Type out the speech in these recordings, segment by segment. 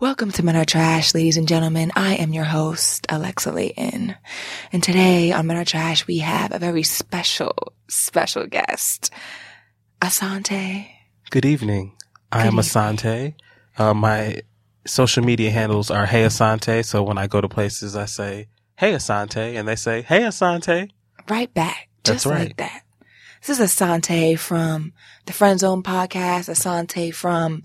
Welcome to Men Are Trash, ladies and gentlemen. I am your host, Alexa Layton. And today on Men Are Trash, we have a very special, special guest, Assante. Good evening. I am Assante. Uh, my social media handles are Hey Assante. So when I go to places, I say Hey Assante, and they say Hey Assante. Right back. That's Just like right. that. This is Assante from the Friend Zone podcast. Assante from,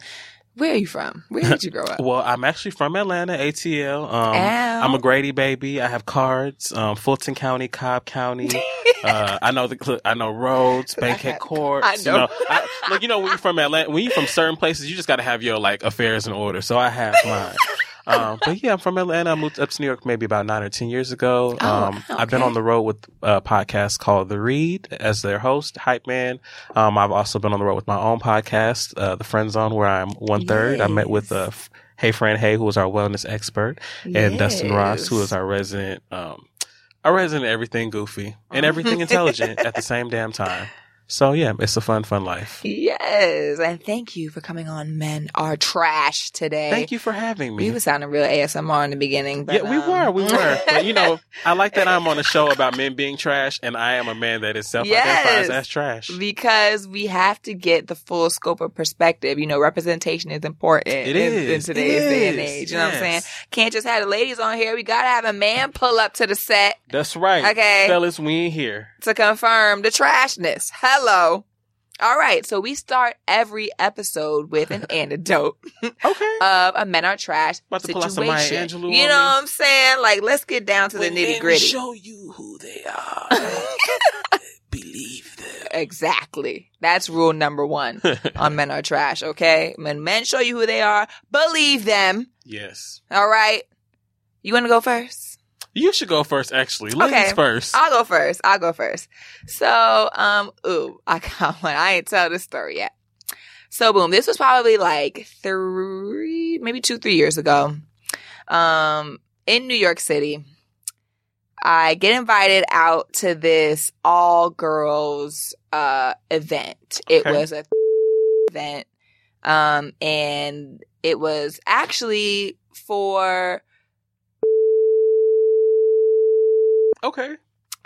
where are you from? Where did you grow up? Well, I'm actually from Atlanta, ATL. Um, I'm a Grady baby. I have cards. Um, Fulton County, Cobb County. uh, I know the I know roads, Bankhead Court. I know. You know I, look, you know when you're from Atlanta, when you're from certain places, you just got to have your like affairs in order. So I have mine. um, but yeah, I'm from Atlanta. I moved up to New York maybe about nine or ten years ago. Oh, um, I've been on the road with a podcast called The Read as their host, Hype Man. Um, I've also been on the road with my own podcast, uh, The Friend Zone, where I'm one third. I met with uh, HeyFranHey, who is our wellness expert, and Dustin Ross, who Yes. our resident, um, our resident everything goofy and everything intelligent at the same damn time. So yeah, it's a fun, fun life. Yes. And thank you for coming on Men Are Trash today. Thank you for having me. We were sounding real ASMR in the beginning. But, yeah, we um, were, we were. But you know, I like that I'm on a show about men being trash, and I am a man that is self-identifies Yes. as trash. because we have to get the full scope of perspective. You know, representation is important It in, is. in today's It day and age. You know what I'm saying? Can't just have the ladies on here. We gotta have a man pull up to the set That's right. Okay. fellas, we ain't here. To confirm the trashness. Hello. All right, so we start every episode with an antidote Okay. of a men are trash About to pull out some Maya situation. Angelou you know me. what I'm saying? Like, let's get down to the nitty gritty. show you who they are. Believe them. Exactly. That's rule number one on men are trash. Okay, when men show you who they are, believe them. yes. All right. You want to go first? You should go first, actually. Ladies Okay. first. I'll go first. I'll go first. So, um, ooh, I got one. I ain't tell this story yet. So, boom, this was probably like three, maybe two, three years ago. Um, in New York City, I get invited out to this all girls, uh, event. It was a event. Um, and it was actually for okay.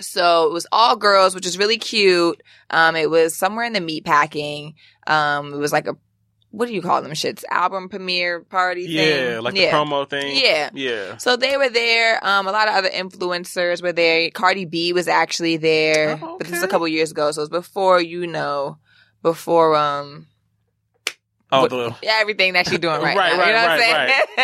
So it was all girls, which is really cute. Um, it was somewhere in the meat packing. Um, it was like a, what do you call them shits? Album premiere party thing? Yeah, like the promo thing. Yeah. Yeah. So they were there. Um, a lot of other influencers were there. Cardi B was actually there, Oh, but this is a couple years ago. So it was before, you know, before, um, Oh, the yeah, everything that she's doing right, Right, now. you know right,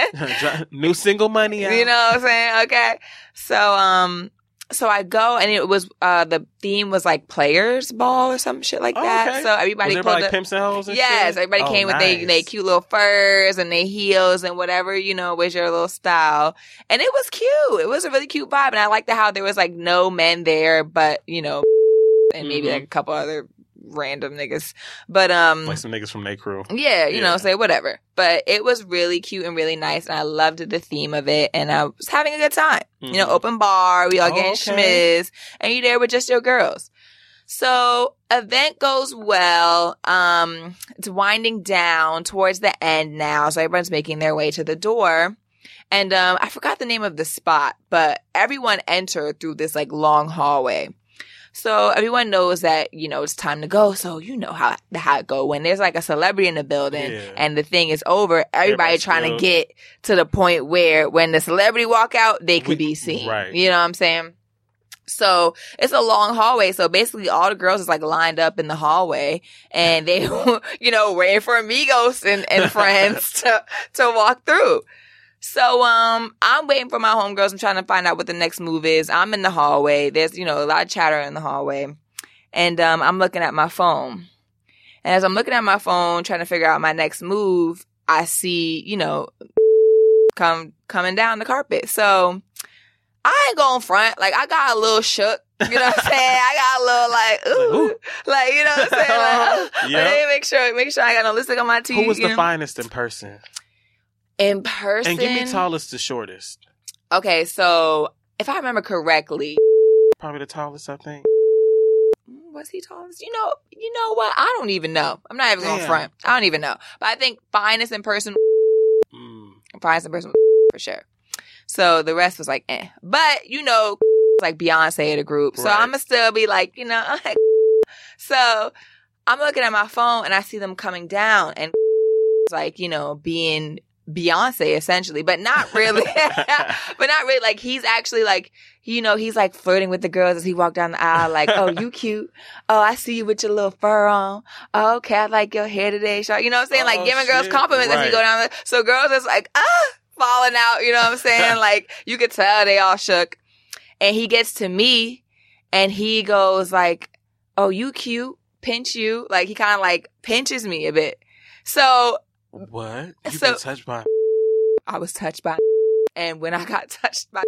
what I'm saying? new single money. Out. You know what I'm saying? Okay. So um so I go and it was uh the theme was like players ball or some shit like Oh, that. okay. So everybody Was pulled everybody like pimps and hoes? And Yes, shit? everybody Oh, came with they they cute little furs and they heels and whatever, you know, was your little style. And it was cute. It was a really cute vibe. And I liked the how there was like no men there, but you know, and maybe Mhm. like a couple other random niggas. But um like some niggas from their crew. yeah, you know, Yeah. say whatever. But it was really cute and really nice, and I loved the theme of it, and I was having a good time. You know, Mhm. open bar, we all getting okay. schmiz, and you there with just your girls. So event goes well. Um, it's winding down towards the end now, so everyone's making their way to the door. And um, I forgot the name of the spot, but everyone entered through this like long hallway. So everyone knows that you know it's time to go. So you know how how it go when there's like a celebrity in the building Yeah. and the thing is over. Everybody Everybody's trying to get to the point where when the celebrity walk out, they could We- be seen. right. You know what I'm saying? So it's a long hallway. So basically, all the girls is like lined up in the hallway, and they, you know, waiting for amigos and, and friends to to walk through. So um, I'm waiting for my homegirls. I'm trying to find out what the next move is. I'm in the hallway. There's you know a lot of chatter in the hallway, and um, I'm looking at my phone. And as I'm looking at my phone, trying to figure out my next move, I see you know come coming down the carpet. So I ain't going front. Like I got a little shook. You know what I'm saying? I got a little like, ooh, Like, like, you know what I'm saying? Like, oh, Yep. let me make sure, make sure I got no lipstick on my teeth. Who was the know? finest in person? In person? And give me tallest to shortest. Okay, so if I remember correctly, Probably the tallest, I think. was he tallest? You know, you know what? I don't even know. I'm not even going Damn. front. I don't even know. But I think finest in person. Mm. find some person for sure. So the rest was like, eh. But you know, like Beyonce in the group, so Right. I'm gonna still be like, you know, so I'm looking at my phone and I see them coming down and like you know being Beyonce essentially, but not really, but not really. Like he's actually like you know he's like flirting with the girls as he walked down the aisle, like oh you cute, oh I see you with your little fur on, oh, okay I like your hair today, Shar-" you know what I'm saying? Like Oh, giving girls shit. compliments as he go down the. So girls is like ah falling out, you know what I'm saying? like you could tell they all shook, and he gets to me, and he goes like oh you cute, pinch you, like he kind of like pinches me a bit. So what? You've So- been touched by I was touched by, and when I got touched by,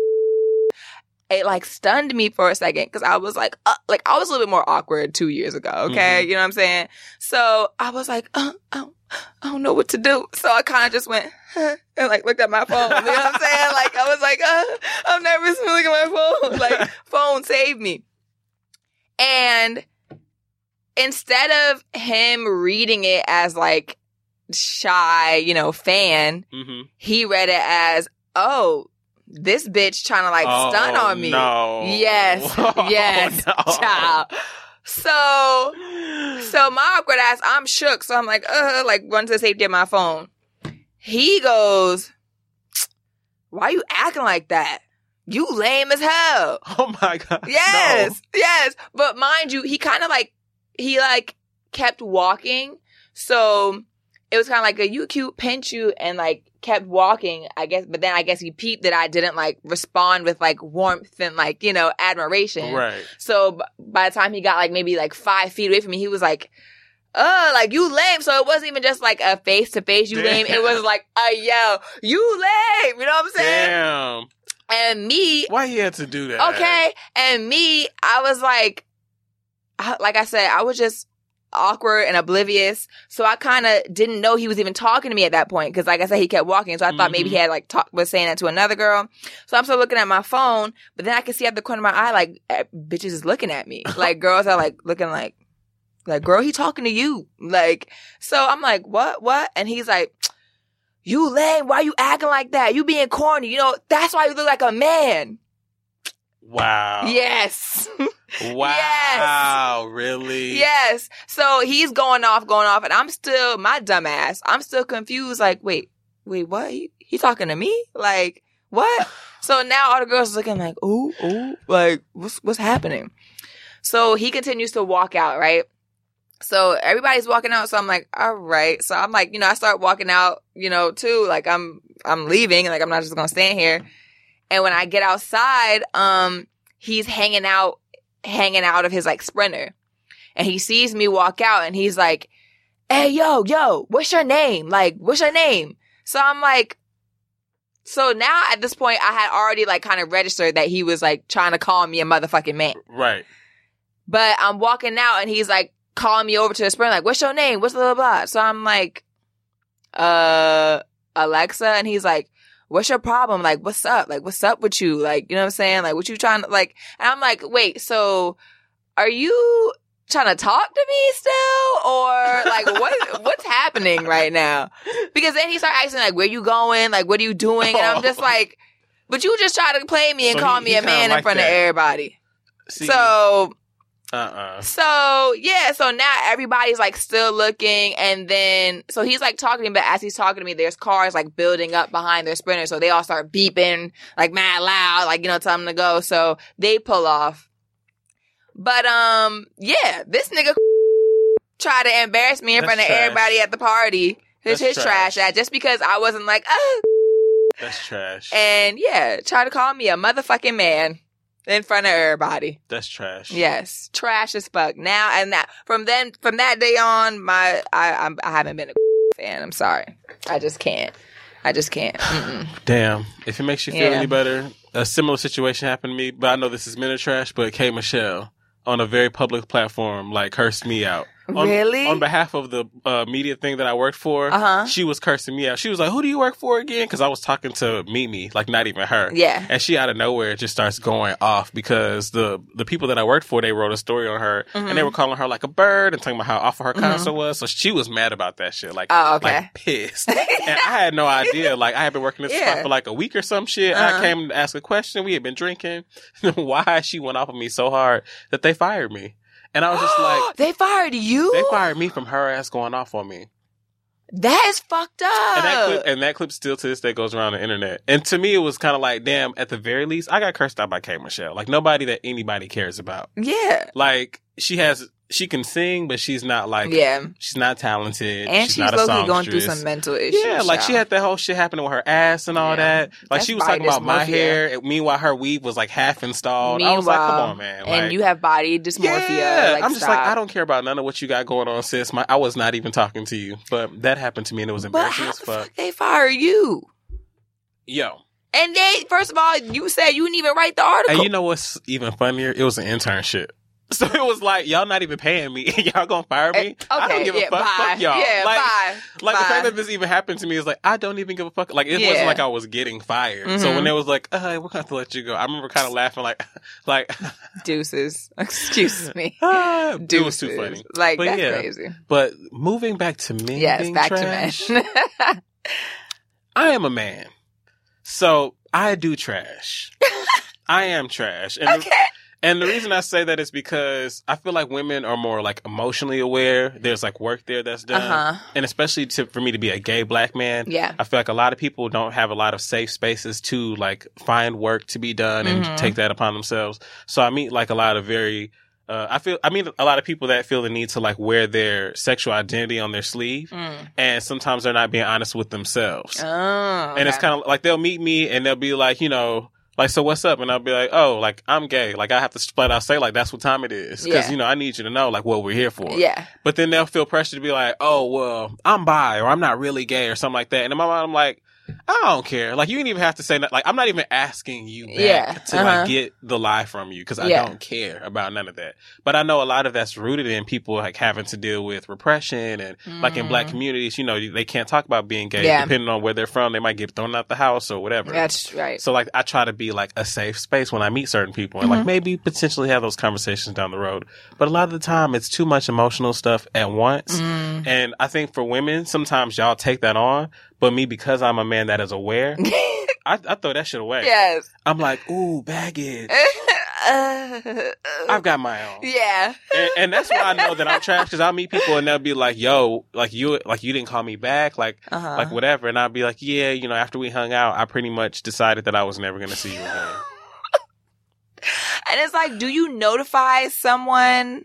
it like stunned me for a second because I was like, uh, like I was a little bit more awkward two years ago. Okay, you know what I'm saying? So I was like, uh, I, don't, I don't know what to do. So I kind of just went huh, and like looked at my phone. You know what I'm saying? Like I was like, uh, I'm nervous. Look at my phone. Like phone saved me. And instead of him reading it as like shy, you know, fan, hmm he read it as, oh, this bitch trying to like stun Oh, on me. No. Yes. Oh, Yes. no. Child. So, so my awkward ass, I'm shook. So I'm like, uh, like run to the safety of my phone. He goes, why you acting like that? You lame as hell. Oh my god. Yes, yes. But mind you, he kind of like he like kept walking, so it was kind of like a you cute pinch you and like kept walking. I guess, but then I guess he peeped that I didn't like respond with like warmth and like you know admiration. Right. So b- by the time he got like maybe like five feet away from me, he was like. Uh, like you lame. So it wasn't even just like a face to face you lame. It was like a yo, you lame. You know what I'm saying? Damn. And me, Why he had to do that? Okay. And me, I was like, like I said, I was just awkward and oblivious. So I kind of didn't know he was even talking to me at that point. Cause like I said, he kept walking. So I thought maybe he had like talk, was saying that to another girl. So I'm still looking at my phone, but then I can see at the corner of my eye, like eh, bitches is looking at me. Like girls are like looking like, like girl, he talking to you. Like, so I'm like, what, what? And he's like, you lame. Why you acting like that? You being corny. You know, that's why you look like a man. Wow. Yes. Wow. Really? yes. So he's going off, going off, and I'm still my dumbass. I'm still confused. Like, wait, wait, what? He, he talking to me? Like, what? so now all the girls are looking like, ooh, ooh, like, what's what's happening? So he continues to walk out, right? So everybody's walking out. So I'm like, all right. So I'm like, you know, I start walking out, you know, too. Like I'm, I'm leaving. Like I'm not just gonna stand here. And when I get outside, um, he's hanging out, hanging out of his like sprinter, and he sees me walk out, and he's like, "Hey, yo, yo, what's your name? Like, what's your name?" So I'm like, so now at this point, I had already like kind of registered that he was like trying to call me a motherfucking man. Right. But I'm walking out and he's like calling me over to the spring, like, what's your name? What's blah, blah, blah. So I'm like, uh, Alexa. And he's like, what's your problem? Like, what's up? Like, what's up with you? Like, you know what I'm saying? Like, what you trying to, like, and I'm like, wait, so are you trying to talk to me still? Or like, what, what's happening right now? Because then he started asking, like, where you going? Like, what are you doing? And I'm just Oh. like, but you just try to play me and So call he- me he a man in front of everybody. See, So, uh-uh. so yeah, so now everybody's like still looking, and then so he's like talking to me, but as he's talking to me, there's cars like building up behind their sprinter, so they all start beeping like mad loud, like you know, tell them to go. So they pull off. But um, yeah, this nigga tried to embarrass me in That's front of trash. everybody at the party. His That's his trash trash. at just because I wasn't like ah, That's trash. and yeah, try to call me a motherfucking man in front of everybody. That's trash. Yes, trash as fuck. Now and that from then from that day on, my I I'm, I haven't been a fan. I'm sorry, I just can't. I just can't. Mm-mm. Damn. If it makes you feel Yeah. any better, a similar situation happened to me, but I know this is minute trash, but K Michelle on a very public platform like cursed me out. On, Really? on behalf of the uh, media thing that I worked for. Uh-huh. She was cursing me out. She was like, "Who do you work for again?" Because I was talking to Mimi, like not even her. Yeah. And she out of nowhere just starts going off because the the people that I worked for they wrote a story on her and Mm-hmm. they were calling her like a bird and talking about how awful her concert was. So she was mad about that shit. Like, Oh, okay. like pissed. and I had no idea. Like I had been working this Yeah. spot for like a week or some shit. Uh-huh. I came to ask a question. We had been drinking. Why she went off of me so hard that they fired me. And I was just like, they fired you. they fired me from her ass going off on me. That is fucked up. And that clip, and that clip still to this day goes around the internet. And to me, it was kind of like, damn. At the very least, I got cursed out by K Michelle. Like nobody that anybody cares about. yeah. Like she has, she can sing, but she's not like, Yeah. she's not talented. And she's, she's not a low-key going through some mental issues. Yeah, like she had that whole shit happening with her ass and all Yeah. that. Like That's she was talking about my hair. and Meanwhile, her weave was like half installed. I was like, come on, man. and you have body dysmorphia. yeah, like, I'm just stop. like, I don't care about none of what you got going on, sis. My, I was not even talking to you, but that happened to me and it was embarrassing But how as the fuck. fuck they fire you? Yo, And they, first of all, you said you didn't even write the article. And you know what's even funnier? It was an internship. So it was like y'all not even paying me. y'all gonna fire me? Eh, okay, I don't give yeah, a fuck. bye. Fuck y'all. Yeah, like, bye. Like the fact that this even happened to me is like I don't even give a fuck. Like it Yeah. wasn't like I was getting fired. So Mhm. when it was like, uh, we're gonna have to let you go. I remember kind of laughing like, like Deuces. Excuse me. ah, it was too funny. Like, But that's yeah. crazy. But moving back to men, Yes, back trash, to men. I am a man, so I do trash. I am trash, and okay. And the reason I say that is because I feel like women are more like emotionally aware. There's like work there that's done. Uh huh. And especially to, for me to be a gay black man, Yeah. I feel like a lot of people don't have a lot of safe spaces to like find work to be done and Mhm. take that upon themselves. So I meet like a lot of very, uh, I feel, I mean, a lot of people that feel the need to like wear their sexual identity on their sleeve. Mm. And sometimes they're not being honest with themselves. Oh. And it's kind of like they'll meet me and they'll be like, you know, like, so what's up? And I'll be like, oh, like, I'm gay. Like, I have to flat out say, like, that's what time it is. Cause, Yeah. you know, I need you to know, like, what we're here for. Yeah. But then they'll feel pressure to be like, oh, well, I'm bi or I'm not really gay or something like that. And in my mind, I'm like, I don't care. Like, you didn't even have to say that. Like, I'm not even asking you back Yeah, to uh-huh. like get the lie from you because I Yeah. don't care about none of that. But I know a lot of that's rooted in people like having to deal with repression and like in black Mhm. communities, you know, they can't talk about being gay Yeah. depending on where they're from. They might get thrown out the house or whatever. That's right. So like I try to be like a safe space when I meet certain people and like Mm-hmm. maybe potentially have those conversations down the road. But a lot of the time it's too much emotional stuff at once. Mm. And I think for women, sometimes y'all take that on. But me, because I'm a man that is aware, I, I throw that shit away. yes. I'm like, ooh, baggage. Uh, I've got my own. yeah. And, and that's why I know that I'm trash because I'll meet people and they'll be like, yo, like you, like you didn't call me back. Like, Uh-huh. like whatever. And I'll be like, yeah, you know, after we hung out, I pretty much decided that I was never going to see you again. And it's like, do you notify someone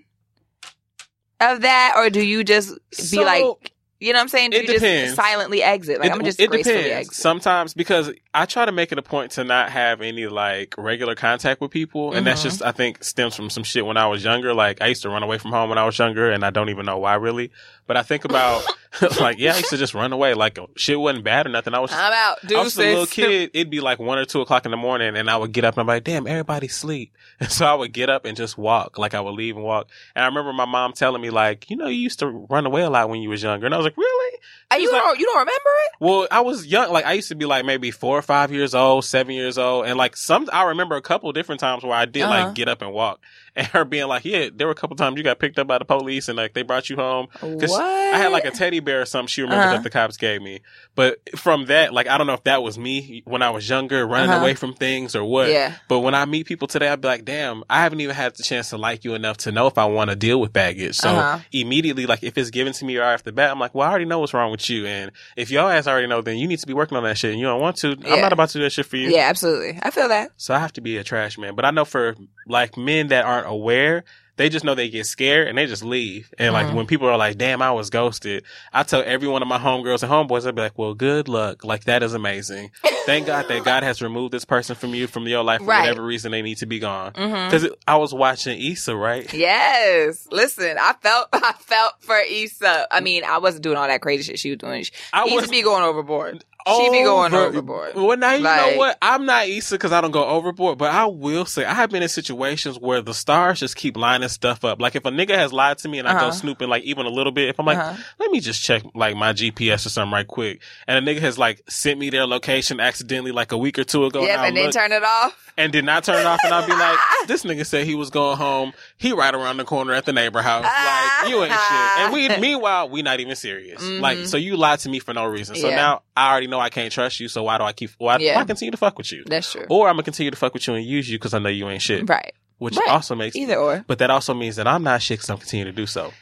of that, or do you just be So, like, you know what I'm saying? Do it you depends. just silently exit? Like, it, I'm just it gracefully depends. exit. Sometimes because I try to make it a point to not have any like regular contact with people, and that's Mhm. just I think stems from some shit when I was younger. Like I used to run away from home when I was younger, and I don't even know why really. But I think about like yeah, I used to just run away. Like shit wasn't bad or nothing. I was just I'm out. I was a little kid. It'd be like one or two o'clock in the morning, and I would get up and I'm like, "Damn, everybody sleep. And so I would get up and just walk. Like I would leave and walk. And I remember my mom telling me, like, "You know, you used to run away a lot when you was younger." And I was like, "Really?" And you like- don't you don't remember it? Well, I was young. Like I used to be like maybe four or five years old, seven years old, and like some. I remember a couple different times where I did Uh-huh. like get up and walk, and her being like, "Yeah, there were a couple times you got picked up by the police and like they brought you home." What? I had like a teddy bear or something she remembered Uh-huh. that the cops gave me. But from that, like I don't know if that was me when I was younger, running Uh-huh. away from things or what. yeah. But when I meet people today, I'd be like, damn, I haven't even had the chance to like you enough to know if I want to deal with baggage. So Uh-huh. immediately, like if it's given to me right off the bat, I'm like, well, I already know what's wrong with you. And if y'all ass already know, then you need to be working on that shit and you don't want to. Yeah. I'm not about to do that shit for you. Yeah, absolutely. I feel that. So I have to be a trash man. But I know for like men that aren't aware, they just know they get scared and they just leave. And like Mhm. when people are like, damn, I was ghosted, I tell every one of my homegirls and homeboys, I'd be like, well, good luck. Like that is amazing. Thank God that God has removed this person from you, from your life for Right. whatever reason they need to be gone. hmm Cause it, I was watching Issa, right? Yes. Listen, I felt I felt for Issa. I mean, I wasn't doing all that crazy shit she was doing. I used was to be going overboard. She be going Over- overboard. Well, now you Like- know what? I'm not Issa because I don't go overboard, but I will say I have been in situations where the stars just keep lining stuff up. Like if a nigga has lied to me and I go Uh-huh. snooping like even a little bit, if I'm like, Uh-huh. let me just check like my GPS or something right quick, and a nigga has like sent me their location accidentally like a week or two ago, Yep, and, I and then look- turn it off. And did not turn it off, and I'd be like, this nigga said he was going home. He right around the corner at the neighbor house. Like you ain't shit. And we meanwhile we not even serious. Like so you lied to me for no reason. So Mm-hmm. Yeah. now I already know I can't trust you. So why do I keep? Why, Yeah. why continue to fuck with you? That's true. Or I'm gonna continue to fuck with you and use you because I know you ain't shit. Right. Which Right. also makes Either or. but that also means that I'm not shit because I'm continuing to do so.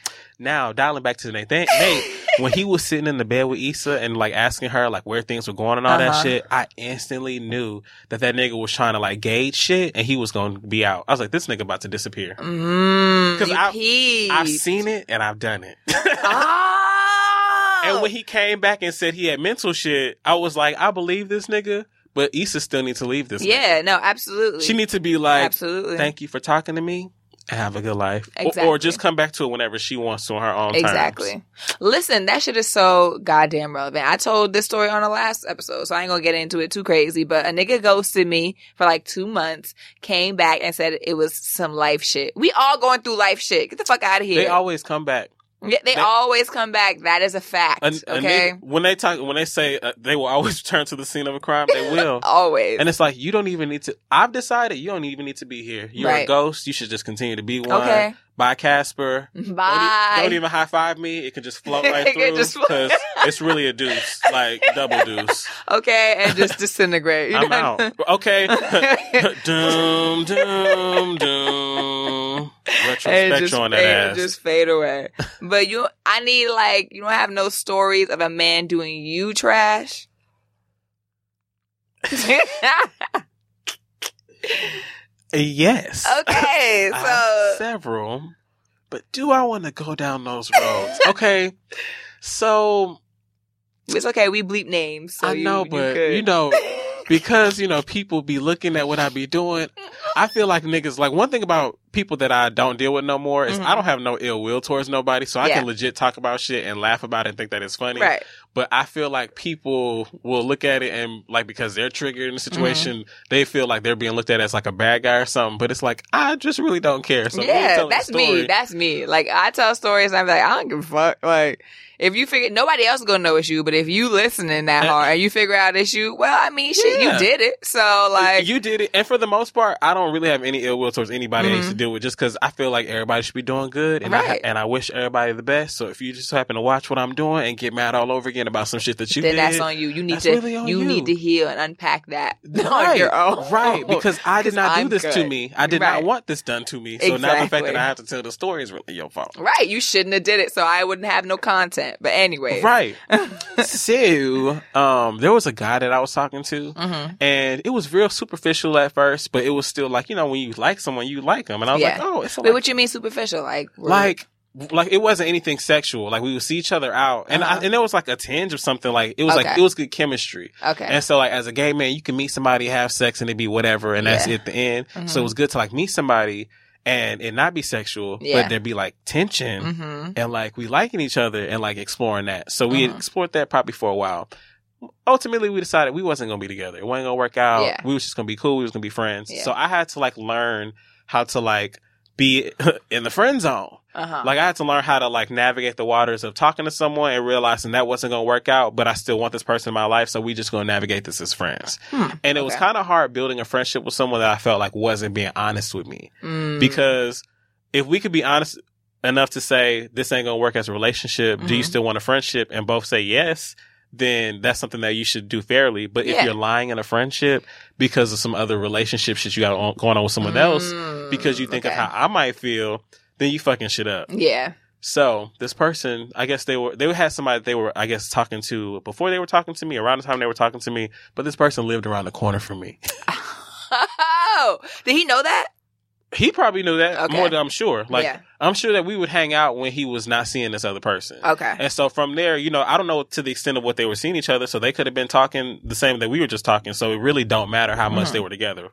Now, dialing back to Nate, Nate, when he was sitting in the bed with Issa and like asking her like where things were going and all that Uh-huh. shit, I instantly knew that that nigga was trying to like gauge shit and he was going to be out. I was like, this nigga about to disappear. Because you I I've seen it and I've done it. Oh. and when he came back and said he had mental shit, I was like, I believe this nigga, but Issa still needs to leave this. nigga. yeah, no, absolutely. she needs to be like, absolutely. thank you for talking to me. Have a good life, Or- or, just come back to it whenever she wants to on her own terms. Exactly. Listen, that shit is so goddamn relevant. I told this story on the last episode, so I ain't gonna get into it too crazy. But a nigga ghosted me for like two months, came back and said it was some life shit. We all going through life shit. Get the fuck out of here. They always come back. Yeah, they, they- always come back. That is a fact. A- a okay. nigga- when they talk, when they say uh, they will always return to the scene of a crime, they will. always. And it's like you don't even need to. I've decided you don't even need to be here. You're a ghost. You should just continue to be one. okay. Bye, Casper. Bye. Don't, e- don't even high five me. It can just float right It through just float. because it's really a deuce, like double deuce. okay, and just disintegrate. You I'm out. Okay. doom, doom, doom. And Retrospect just on that fade, ass. just fade away. But you, I need like you don't have no stories of a man doing you trash. yes. okay, so several, but do I want to go down those roads? okay. So it's okay. We bleep names. So I you- know, you but good. you know, because you know people be looking at what I be doing. I feel like niggas like one thing about people that I don't deal with no more is Mhm. I don't have no ill will towards nobody, so I Yeah. can legit talk about shit and laugh about it and think that it's funny. right. But I feel like people will look at it and like because they're triggered in the Mm-hmm. situation, they feel like they're being looked at as like a bad guy or something. But it's like I just really don't care. So yeah, that's me. That's me. Like I tell stories, and I'm like, I don't give a fuck. Like if you figure nobody else is gonna know it's you, but if you listening that Uh, hard and you figure out it's you, well, I mean, shit, Yeah. you did it. So like, you did it, and for the most part, I don't really have any ill will towards anybody I used to Mhm. deal with, just because I feel like everybody should be doing good, and I and I wish everybody the best. So if you just happen to watch what I'm doing and get mad all over again about some shit that you then did, that's on you. You need to really you, you. need to heal and unpack that on right, your own. right? Because I did not do I'm this to me. I did Right. not want this done to me. So now the fact that I have to tell the story is really your fault. Right, you shouldn't have did it, so I wouldn't have no content. But anyway, Right. so, um, there was a guy that I was talking to, hmm and it was real superficial at first, but it was still like you know when you like someone, you like them, and I was Yeah. like, oh, it's Wait, what you mean superficial? Like, like like it wasn't anything sexual. Like we would see each other out, and Uh-huh. I, and there was like a tinge of something. Like it was like it was good chemistry. okay, And so like as a gay man, you can meet somebody, have sex, and it be whatever, and that's it at the end. Mhm. So it was good to like meet somebody and it not be sexual, Yeah. but there be like tension hmm and like we liking each other and like exploring that. So we Mhm. explored that probably for a while. Ultimately, we decided we wasn't gonna be together. It wasn't gonna work out. Yeah. We was just gonna be cool. We was gonna be friends. Yeah. So I had to like learn how to like be in the friend zone. Uh huh, Like I had to learn how to like navigate the waters of talking to someone and realizing that wasn't gonna work out, but I still want this person in my life, so we just gonna navigate this as friends. Hmm. And it was kind of hard building a friendship with someone that I felt like wasn't being honest with me. Mm. Because if we could be honest enough to say this ain't gonna work as a relationship, do you Mhm. still want a friendship? And both say yes, then that's something that you should do fairly. But if you're lying in a friendship because of some other relationship shit you got on- going on with someone else, Mm, because you think okay. of how I might feel, then you fucking shit up. Yeah. So this person, I guess they were they had somebody they were I guess talking to before they were talking to me, around the time they were talking to me, but this person lived around the corner from me. Oh, did he know that? He probably knew that Okay. more than I'm sure. Like Yeah. I'm sure that we would hang out when he was not seeing this other person. Okay. And so from there, you know, I don't know to the extent of what they were seeing each other, so they could have been talking the same that we were just talking. So it really don't matter how much Mhm. they were together.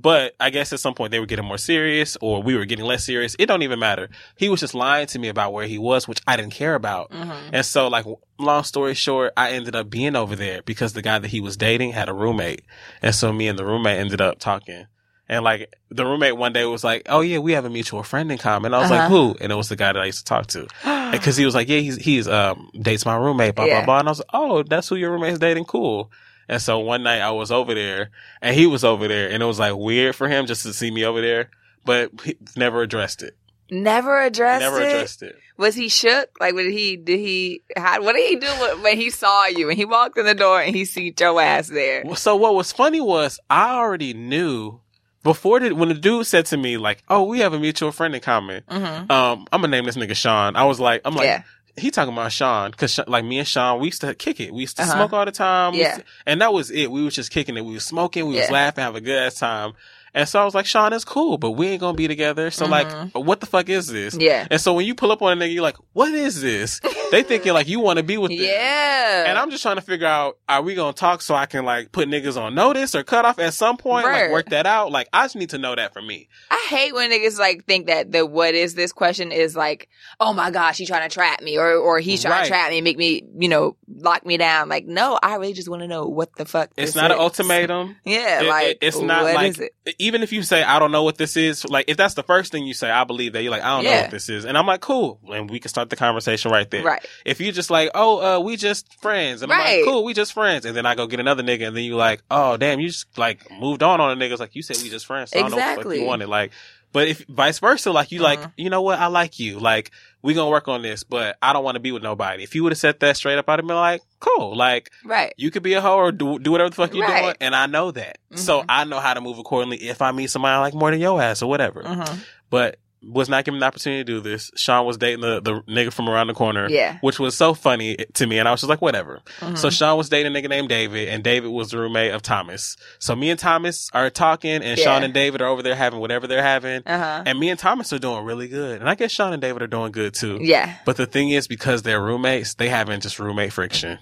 But I guess at some point they were getting more serious or we were getting less serious. It don't even matter. He was just lying to me about where he was, which I didn't care about. Mm-hmm. And so like long story short, I ended up being over there because the guy that he was dating had a roommate. And so me and the roommate ended up talking. And like the roommate one day was like, "Oh yeah, we have a mutual friend in common." I was like, Uh-huh. "Who?" And it was the guy that I used to talk to, because he was like, "Yeah, he's he's um dates my roommate." Blah Yeah. blah blah. And I was like, "Oh, that's who your roommate's dating? Cool." And so one night I was over there, and he was over there, and it was like weird for him just to see me over there, but he never addressed it. Never addressed never it. addressed it. Was he shook? Like, did he? Did he? How, what did he do when- when he saw you? When he walked in the door and he see your ass there? So what was funny was I already knew before the, when the dude said to me like, "Oh, we have a mutual friend in common." Mm-hmm. Um, I'm gonna name this nigga Sean. I was like, I'm like, yeah. He talking about Sean because like me and Sean, we used to kick it. We used to Uh-huh. smoke all the time. Yeah. to- and that was it. We was just kicking it. We was smoking. We was laughing, have a good ass time. And so I was like, Sean is cool, but we ain't gonna be together. So Mhm. like, what the fuck is this? Yeah. And so when you pull up on a nigga, you're like, what is this? they thinking like you want to be with them. Yeah. And I'm just trying to figure out, are we gonna talk so I can like put niggas on notice or cut off at some point, Right. like work that out? Like I just need to know that for me. I hate when niggas like think that the what is this question is like, oh my gosh, he's trying to trap me or or he's trying Right. to trap me, make me, you know, lock me down. Like, no, I really just want to know what the fuck. It's not an ultimatum. Yeah, It- it- like it's not what like is it? Even if you say I don't know what this is, like if that's the first thing you say, I believe that you're like I don't know what this is, and I'm like cool, and we can start the conversation right there. Right. If you just like oh uh, we just friends, and I'm Right. like cool, we just friends, and then I go get another nigga, and then you like oh damn, you just like moved on on a nigga, It's like you said we just friends, so I don't know what Exactly. you wanted, like. But if vice versa, like you like, Mhm. you know what, I like you, like we gonna work on this, but I don't want to be with nobody. If you would have said that straight up, I'd have been like, cool, like Right. you could be a hoe or do, do whatever the fuck you're Right. doing, and I know that. So Mhm. I know how to move accordingly if I meet somebody I like more than your ass or whatever. hmm But was not given the opportunity to do this. Sean was dating the, the nigga from around the corner, Yeah. which was so funny to me, and I was just like, whatever. Mhm. So Sean was dating a nigga named David, and David was the roommate of Thomas. So me and Thomas are talking, and Sean and David are over there having whatever they're having, uh-huh. and me and Thomas are doing really good, and I guess Sean and David are doing good too. Yeah. But the thing is, because they're roommates, they having just roommate friction.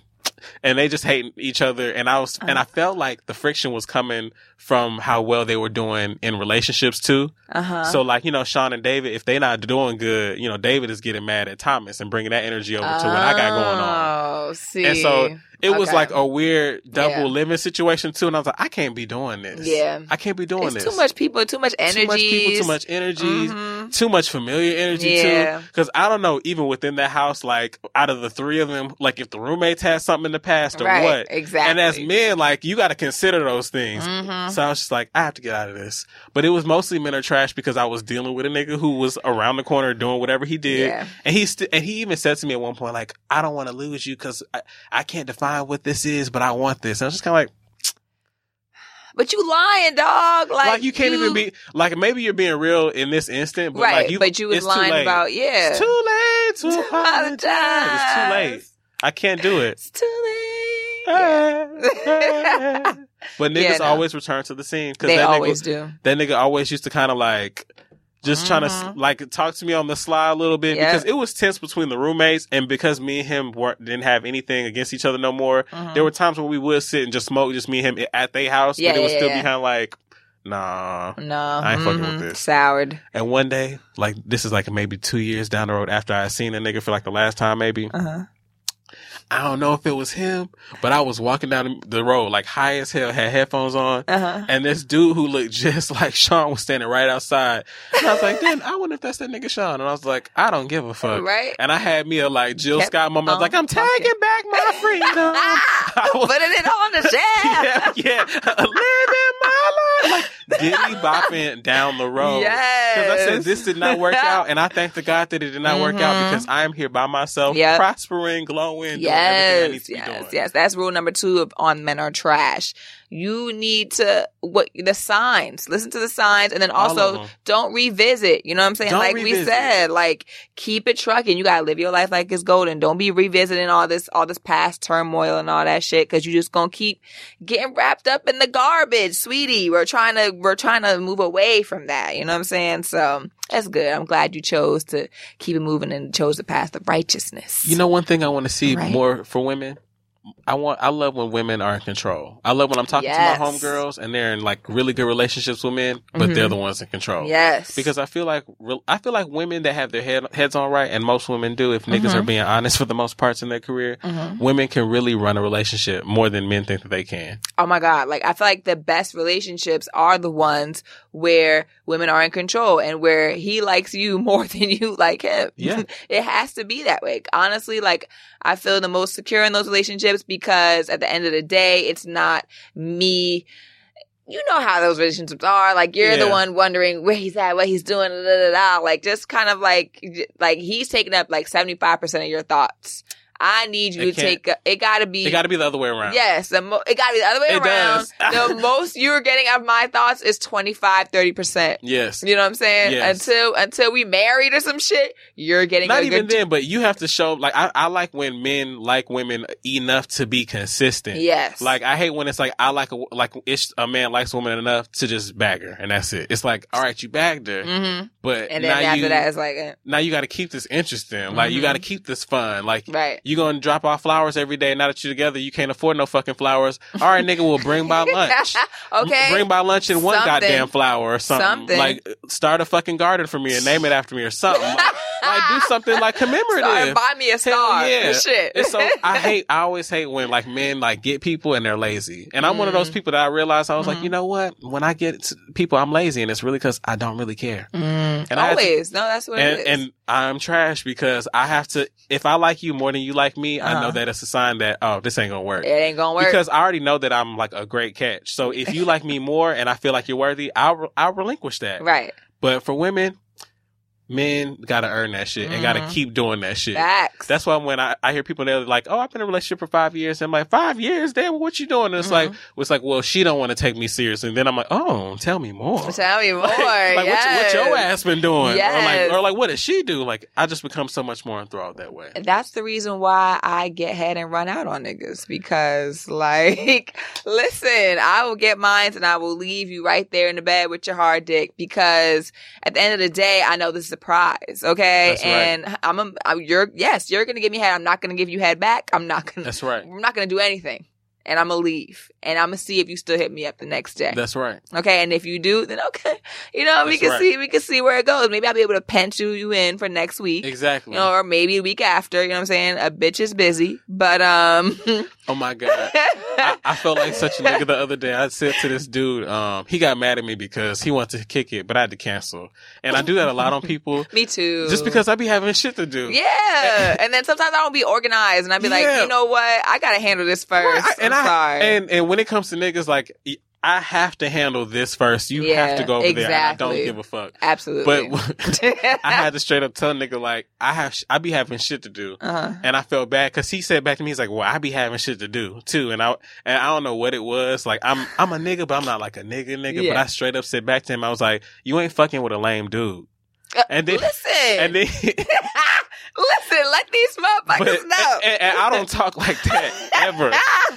And they just hating each other. And I was, and I felt like the friction was coming from how well they were doing in relationships too. Uh-huh. So like, you know, Sean and David, if they're not doing good, you know, David is getting mad at Thomas and bringing that energy over to what I got going on. Oh, see. And so it was like a weird double Yeah. living situation too. And I was like, I can't be doing this. Yeah. I can't be doing it's this. too much people, too much energy. Too much people, too much energy Mhm. too much familiar energy Yeah. too. Because I don't know, even within that house, like out of the three of them, like if the roommates had something in the past or Right. what. Exactly. And as men, like you got to consider those things. Mhm. So I was just like, I have to get out of this. But it was mostly men are trash because I was dealing with a nigga who was around the corner doing whatever he did. Yeah. And he st- and he even said to me at one point, like, I don't want to lose you because I, I can't define what this is, but I want this. And I was just kind of like, But you lying, dog. Like, like, you can't even be like maybe you're being real in this instant, but right. like you, but you was it's too lying late. about yeah. It's too late To apologize. It's too late. I can't do it. It's too late. Yeah. but niggas Yeah, no. always return to the scene because They that always nigga, do. that nigga always used to kind of like just trying to like talk to me on the sly a little bit Yeah. because it was tense between the roommates and because me and him weren't didn't have anything against each other no more. Mhm. There were times when we would sit and just smoke, just me and him at their house, Yeah, but it yeah, still yeah. be kind of like, nah. No, I ain't fucking with mhm. this. Soured. And one day, like this is like maybe two years down the road after I seen a nigga for like the last time, maybe. Uh huh. I don't know if it was him, but I was walking down the road like high as hell, had headphones on. Uh huh. And this dude who looked just like Sean was standing right outside. And I was like, then I wonder if that's that nigga Sean. And I was like, I don't give a fuck. Right. And I had me a like Jill Kept Scott moment. I was like, I'm taking talking. back my freedom. I was- Putting it on the shelf. yeah, yeah. Living my life. Like Diddy bopping down the road. Yes. Because I said this did not work out, and I thank the God that it did not work out Mhm. because I am here by myself, Yep. prospering, glowing, doing everything I need Yes, to be yes, doing. yes. That's rule number two of on men are trash. You need to what the signs. Listen to the signs, and then also don't revisit. You know what I'm saying? Don't like we said, like keep it trucking. You gotta live your life like it's golden. Don't be revisiting all this, all this past turmoil and all that shit because you're just gonna keep getting wrapped up in the garbage, sweetie. We're trying to, we're trying to move away from that. You know what I'm saying? So that's good. I'm glad you chose to keep it moving and chose the path of righteousness. You know, one thing I want to see Right. more for women, I want I love when women are in control. I love when I'm talking Yes. to my homegirls and they're in like really good relationships with men, but Mhm. they're the ones in control. Yes. Because I feel like I feel like women that have their head, heads on right, and most women do, if niggas Mhm. are being honest for the most parts in their career, Mhm. women can really run a relationship more than men think that they can. Oh my God. Like, I feel like the best relationships are the ones where women are in control and where he likes you more than you like him. Yeah. it has to be that way. Honestly, like, I feel the most secure in those relationships because at the end of the day, it's not me. You know how those relationships are. Like you're the one wondering where he's at, what he's doing, da, da, da, da. like just kind of like, like he's taking up like 75% of your thoughts. I need you to take, a, it gotta be, It got to be the other way around. Yes, the mo- it got to be the other way It around. does. the most you're getting of my thoughts is 25, 30%. Yes. You know what I'm saying? Yes. Until until we married or some shit, you're getting Not even then, but you have to show like I, I like when men like women enough to be consistent. Yes. Like I hate when it's like I like a like it's a man likes a woman enough to just bag her and that's it. It's like all right, you bagged her, hmm but And now then after you that, it's like, eh, now you got to keep this interesting. Like you Mhm. got to keep this fun. Like right. You gonna drop off flowers every day. Now that you're together, you can't afford no fucking flowers. All right, nigga, we'll bring by lunch. okay. Bring by lunch and one Something. goddamn flower or something. Something. Like start a fucking garden for me and name it after me or something. Like, like do something like commemorative. Star, buy me a star. yeah. Shit. It's so I hate I always hate when like men like get people and they're lazy. And I'm one of those Mm. people that I realized I was like, Mhm. you know what? When I get people, I'm lazy and it's really because I don't really care. Mm. And I to- Always. no, that's what And it is. and I'm trash because I have to if I like you more than you like me, I know Uh-huh. that it's a sign that oh this ain't gonna work. it ain't gonna work. Because I already know that I'm like a great catch. So if you like me more and I feel like you're worthy, I'll I'll relinquish that. right. But for women, men gotta earn that shit and gotta Mhm. keep doing that shit. Facts. That's why when I, I hear people they're like, "Oh, I've been in a relationship for five years," I'm like, five years? Damn, what you doing?" And it's like, Mm-hmm. it's like, well, she don't want to take me seriously. And then I'm like, "Oh, tell me more." Tell me more. like, like yes. what, what your ass been doing? Yes. Or like, or like, what does she do? Like, I just become so much more enthralled that way. That's the reason why I get head and run out on niggas because, like, listen, I will get mines and I will leave you right there in the bed with your hard dick because at the end of the day, I know this is a prize, okay? That's right. and I'm a, I'm, you're, yes, you're gonna give me head. I'm not gonna give you head back. I'm not gonna, That's right. I'm not gonna do anything. And I'm gonna leave and I'm gonna see if you still hit me up the next day. That's right. Okay, and if you do, then okay, you know we can right. see we can see where it goes. Maybe I'll be able to pencil you in for next week. Exactly. You know, or maybe a week after, you know what I'm saying? A bitch is busy. But um oh my god. I, I felt like such a nigga the other day. I said to this dude, um, he got mad at me because he wanted to kick it, but I had to cancel. And I do that a lot on people Me too. just because I be having shit to do. Yeah. and then sometimes I don't be organized and I'd be like, you know what? I gotta handle this first. Right, I- and I sorry. and and when it comes to niggas, like I have to handle this first. You Yeah, have to go over there. And I don't give a fuck. Absolutely. But I had to straight up tell nigga like I have sh- I be having shit to do. uh-huh. And I felt bad because he said back to me, he's like, "Well, I be having shit to do too," and I and I don't know what it was. Like I'm I'm a nigga, but I'm not like a nigga nigga. But I straight up said back to him, I was like, "You ain't fucking with a lame dude." And then listen. and then listen, let these motherfuckers but know. and, and I don't talk like that ever.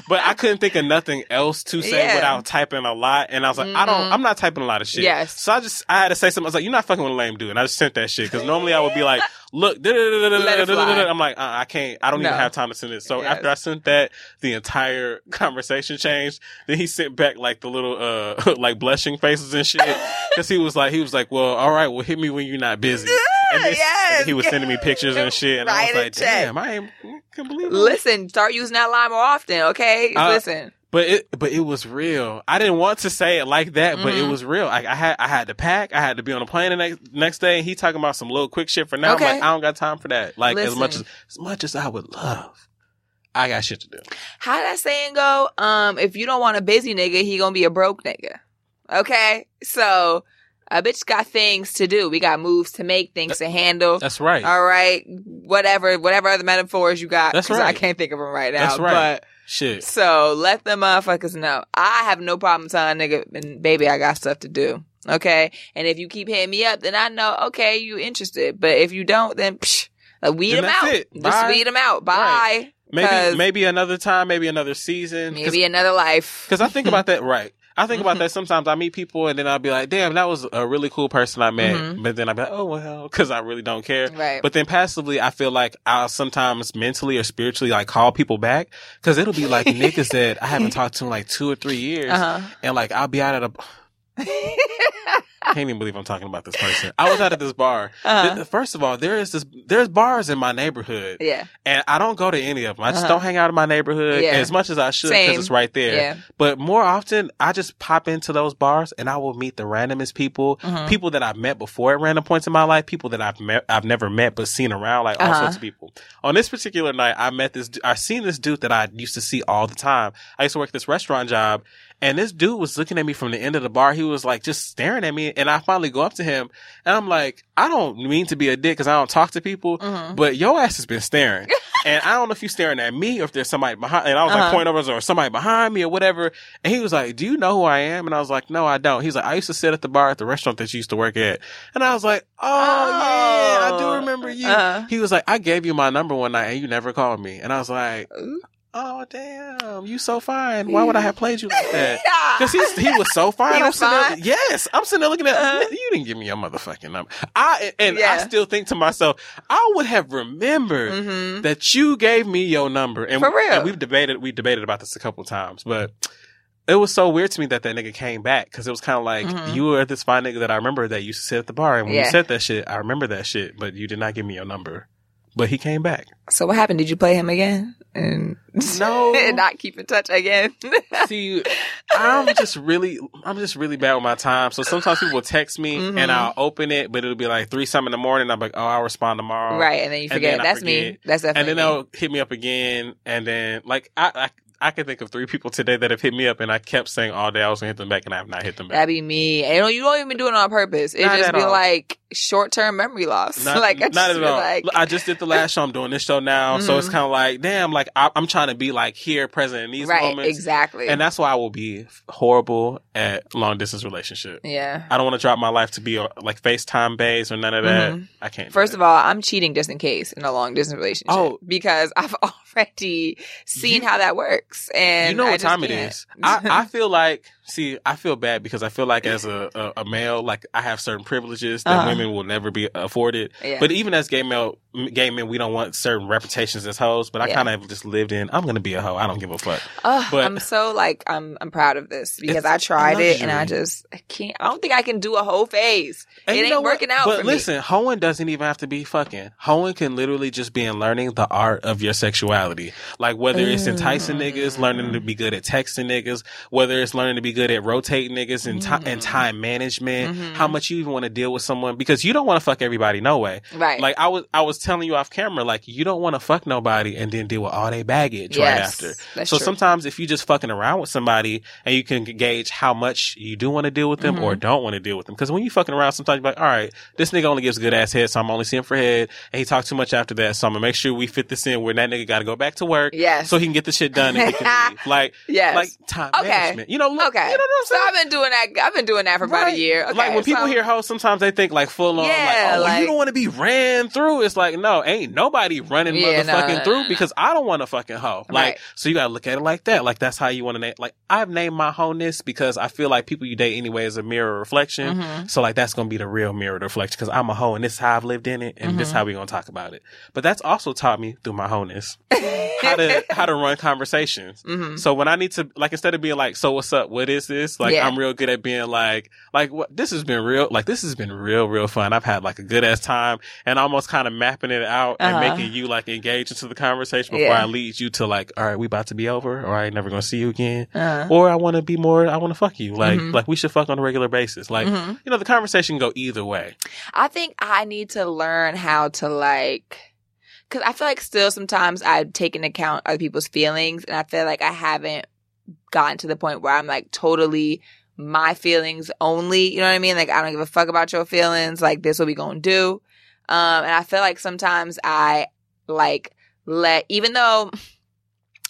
But I couldn't think of nothing else to say Yeah. without typing a lot. And I was like, I don't, Mhm. I'm not typing a lot of shit. Yes. So I just, I had to say something. I was like, you're not fucking with a lame dude. And I just sent that shit. Cause normally I would be like, look, Let it fly. I'm like, uh, I can't, I don't No. even have time to send it. So Yes. after I sent that, the entire conversation changed. Then he sent back like the little, uh, like blushing faces and shit. Cause he was like, he was like, well, all right, well, hit me when you're not busy. And, this- Yes. and he was sending me pictures and shit. And I was like, damn, I ain't, can believe it. Listen, start using that line more often, okay? Uh, Listen. But it, but it was real. I didn't want to say it like that, but it Mhm. was real. Like I had, I had to pack. I had to be on a plane the next next day. And he talking about some little quick shit for now. Okay. I'm like, I don't got time for that. Like as much as as much as I would love, I got shit to do. How that saying go? Um, if you don't want a busy nigga, he gonna be a broke nigga. Okay? So a bitch got things to do. We got moves to make, things to handle. That's right. All right. Whatever, whatever other metaphors you got. That's 'cause I can't think of them right now. That's right. But Shit. so let the motherfuckers know. I have no problem telling a nigga, and baby, I got stuff to do. Okay. And if you keep hitting me up, then I know, okay, you interested. But if you don't, then psh, uh, weed them out. it. Just Bye. weed them out. Bye. Right. Maybe maybe another time, maybe another season. Maybe another life. Because I think about that, right? I think about Mhm. that sometimes. I meet people and then I'll be like, damn, that was a really cool person I met. Mhm. But then I'll be like, oh, well, because I really don't care. Right. But then passively, I feel like I'll sometimes mentally or spiritually like call people back because it'll be like niggas that I haven't talked to in like two or three years. uh And like, I'll be out at a, can't even believe I'm talking about this person. I was out at this bar. uh-huh. First of all, there is this, there's bars in my neighborhood Yeah. and I don't go to any of them. I just Uh-huh. don't hang out in my neighborhood Yeah. as much as I should because it's right there. Yeah. But more often, I just pop into those bars and I will meet the randomest people, Mhm. people that I've met before at random points in my life, people that I've met, I've never met but seen around, like all Uh-huh. sorts of people. On this particular night, I met this, I seen this dude that I used to see all the time. I used to work this restaurant job and this dude was looking at me from the end of the bar. He was like just staring at me and I finally go up to him and I'm like, I don't mean to be a dick because I don't talk to people, Mhm. but your ass has been staring. and I don't know if you're staring at me or if there's somebody behind. And I was like Uh-huh. pointing over or somebody behind me or whatever. And he was like, "Do you know who I am?" And I was like, "No, I don't." He's like, "I used to sit at the bar at the restaurant that you used to work at." And I was like, "Oh, yeah, I do remember you." Uh-huh. He was like, "I gave you my number one night and you never called me." And I was like. "Oh, damn, you so fine. Why would I have played you like that?" Because he's he was so fine. I'm sitting there- yes, I'm sitting there looking at Uh-huh. you. Didn't give me your motherfucking number. I and I still think to myself, I would have remembered Mhm. that you gave me your number. And, For real. and we've debated we debated about this a couple times, but it was so weird to me that that nigga came back because it was kind of like Mhm. you were this fine nigga that I remember that used to sit at the bar, and when Yeah. you said that shit, I remember that shit, but you did not give me your number. But he came back. So what happened? Did you play him again? And No. and not keep in touch again. See, I'm just really, I'm just really bad with my time. So sometimes people will text me Mhm. and I'll open it, but it'll be like three something in the morning. I'm like, oh, I'll respond tomorrow. right, and then you forget. then That's me. forget. That's And then me. they'll hit me up again. And then like, I, I, I can think of three people today that have hit me up and I kept saying all day I was going to hit them back and I have not hit them back. That'd be me. And you, know, you don't even do it on purpose. It Not just be all. like short term memory loss. Not, like I not just at all. Like, I just did the last show. I'm doing this show now. So it's Mhm. kind of like, damn, like I, I'm trying to be like here, present in these right, moments. exactly. And that's why I will be horrible at long distance relationship. yeah. I don't want to drop my life to be uh, like FaceTime based or none of that. Mhm. I can't. First that. of all, I'm cheating just in case in a long distance relationship. Oh. because I've already seen You- how that works, and you know what time it can't. is. I, I feel like, see, I feel bad because I feel like as a, a, a male, like I have certain privileges that Uh-huh. women will never be afforded. yeah. But even as gay male, gay men, we don't want certain reputations as hoes. But I Yeah. kind of just lived in. I'm gonna be a hoe. I don't give a fuck. Ugh, but- I'm so like I'm I'm proud of this because I tried it and I just I can't. I don't think I can do a whole phase. And It ain't know what? working out But for me. listen, hoeing doesn't even have to be fucking. Hoeing can literally just be in learning the art of your sexuality. Like whether it's enticing Mm. niggas, learning to be good at texting niggas, whether it's learning to be good at rotating niggas and, ti- and time management, Mhm. how much you even want to deal with someone because you don't want to fuck everybody no way. Right. Like I was, I was telling you off camera, like you don't want to fuck nobody and then deal with all their baggage right after. So true. sometimes if you just fucking around with somebody and you can gauge how much you do want to deal with them Mhm. or don't want to deal with them. Because when you fucking around, sometimes you're like, all right, this nigga only gives good ass head, so I'm only seeing for head, and he talks too much after that, so I'm gonna make sure we fit this in where that nigga got to go back to work yes. so he can get the shit done and he can leave. Like, yes. like time Okay. management. You know, look, okay. You know what I'm so saying? I've been doing that. I've been doing that for about Right. a year. Okay, like when people so- hear hoes, sometimes they think like full on, Yeah, like, oh, like- you don't want to be ran through. It's like, no, ain't nobody running Yeah, motherfucking no, no, through no. because I don't want to fucking hoe. Like, Right. so you gotta look at it like that. Like that's how you want to name. Like I've named my wholeness because I feel like people you date anyway is a mirror reflection. Mhm. So like that's gonna be the real mirror reflection because I'm a hoe and this is how I've lived in it and this is how we gonna talk about it. But that's also taught me through my wholeness how to how to run conversations. Mhm. So when I need to, like, instead of being like, "So what's up? What is this?" Like, Yeah. I'm real good at being like, like, what? This has been real. Like, this has been real, real fun. I've had like a good ass time, and almost kind of mapping it out and Uh-huh. making you like engage into the conversation before Yeah. I lead you to like, all right, we about to be over, or I ain't never gonna see you again, Uh-huh. or I want to be more. I want to fuck you. Like, Mhm. like we should fuck on a regular basis. Like, Mhm. you know, the conversation can go either way. I think I need to learn how to like, cause I feel like still sometimes I take into account other people's feelings and I feel like I haven't gotten to the point where I'm like totally my feelings only. You know what I mean? Like I don't give a fuck about your feelings. Like this what we gonna do. Um, and I feel like sometimes I like let, even though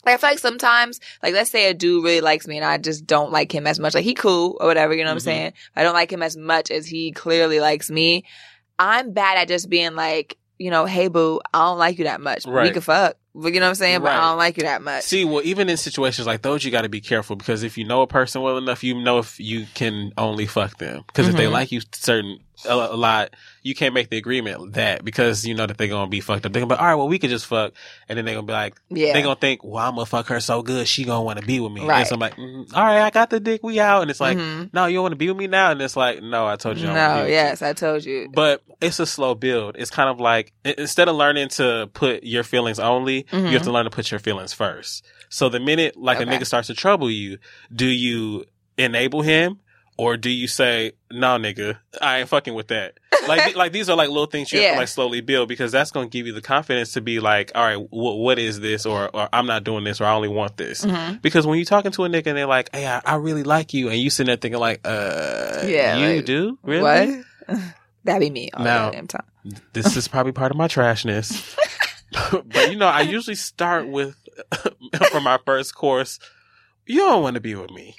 like, I feel like sometimes, like, let's say a dude really likes me and I just don't like him as much. Like, he cool or whatever, you know what I'm Mhm. saying? I don't like him as much as he clearly likes me. I'm bad at just being like, you know, hey boo, I don't like you that much. We Right. could fuck. But you know what I'm saying? But Right. I don't like you that much. See, well, even in situations like those, you got to be careful because if you know a person well enough, you know if you can only fuck them. Because if they Mhm. like you certain a, a lot, you can't make the agreement that because you know that they're gonna be fucked up. They're gonna be all right. Well, we could just fuck, and then they're gonna be like, yeah. they're gonna think, well, I'm gonna fuck her so good, she gonna want to be with me. Right. And so I'm like, mm, all right, I got the dick, we out, and it's like, Mhm. no, you want to be with me now, and it's like, no, I told you. I no, be with you. yes, I told you. But it's a slow build. It's kind of like instead of learning to put your feelings only, you have Mhm. to learn to put your feelings first. So the minute like a nigga starts to trouble you, do you enable him or do you say, "No, nigga, I ain't fucking with that." Like like these are like little things you have to like slowly build because that's going to give you the confidence to be like, "All right, wh- what is this?" or or I'm not doing this or I only want this. Mhm. Because when you're talking to a nigga and they're like, "Hey, I, I really like you," and you sitting there thinking like, "Uh, Yeah, you like, do really?" What? That'd be me all Now- the damn time. this is probably part of my trashness. but you know, I usually start with for my first course. You don't want to be with me.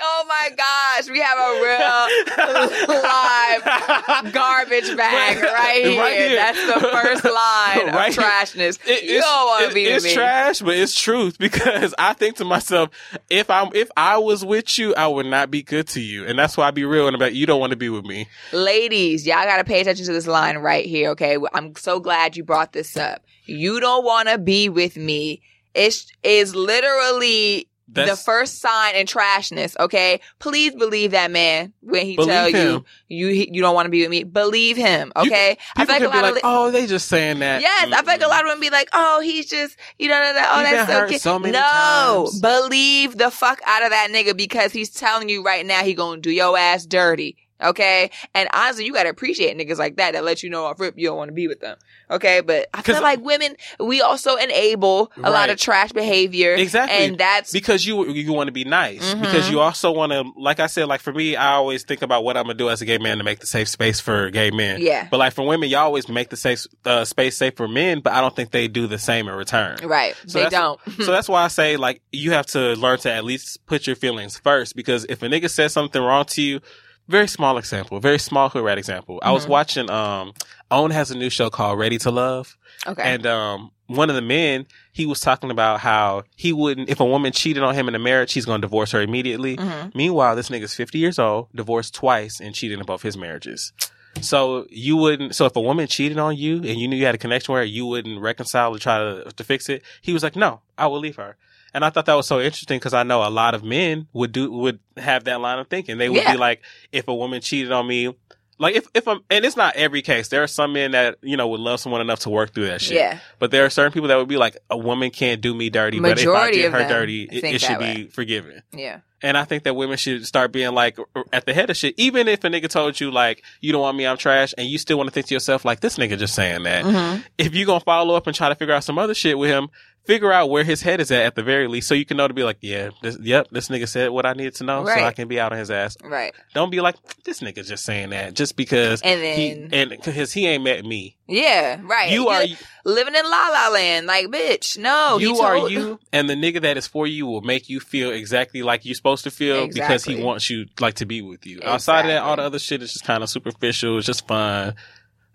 Oh my gosh, we have a real live garbage bag right here. Right here. That's the first line Right of trashness. It- you don't want to be It's with me. trash, but it's truth because I think to myself, if I'm if I was with you, I would not be good to you, and that's why I be real and about you don't want to be with me. Ladies, y'all got to pay attention to this line right here, okay? I'm so glad you brought this up. You don't want to be with me. It is literally the first sign in trashness, okay? Please believe that man when he Believe tell you him. you you don't want to be with me. Believe him, You- okay? I people feel like a be lot like, of li- oh, they just saying that. Yes, I feel like a lot of them be like, "Oh, he's just, you know, oh, You've that's so so many no, times. believe the fuck out of that nigga because he's telling you right now he gonna do your ass dirty. Okay, and honestly, you gotta appreciate niggas like that that let you know off rip you don't want to be with them. Okay, but I feel like women we also enable a lot of trash behavior. Exactly. and that's because you you want to be nice Mhm. because you also want to like I said like for me I always think about what I'm gonna do as a gay man to make the safe space for gay men. yeah, But like for women, you always make the safe uh, space safe for men, but I don't think they do the same in return. right. So they don't. so that's why I say like you have to learn to at least put your feelings first because if a nigga says something wrong to you, very small example, very small hood rat example. I was Mhm. watching um Owen has a new show called Ready to Love. okay. And um, one of the men, he was talking about how he wouldn't, if a woman cheated on him in a marriage, he's going to divorce her immediately. Mhm. Meanwhile, this nigga's 50 years old, divorced twice, and cheated in both his marriages. So you wouldn't, so if a woman cheated on you and you knew you had a connection with her, you wouldn't reconcile or try to, to fix it. He was like, no, I will leave her. And I thought that was so interesting because I know a lot of men would do, would have that line of thinking. They would Yeah. be like, if a woman cheated on me, like if, if I'm, and it's not every case. There are some men that, you know, would love someone enough to work through that shit. Yeah, But there are certain people that would be like, a woman can't do me dirty, but if I Majority did her dirty, it, it should be forgiven. yeah, And I think that women should start being like at the head of shit. Even if a nigga told you like, you don't want me, I'm trash, and you still want to think to yourself like, this nigga just saying that. Mhm. If you gonna follow up and try to figure out some other shit with him, figure out where his head is at at the very least, so you can know to be like, yeah, this, yep, this nigga said what I needed to know, so I can be out on his ass. right. Don't be like, this nigga just saying that just because And he then and because he ain't met me. yeah, right. You are living in la la land, like bitch. No, he you are you, and the nigga that is for you will make you feel exactly like you're supposed to feel because he wants you like to be with you. Outside of that, all the other shit is just kind of superficial. It's just fun.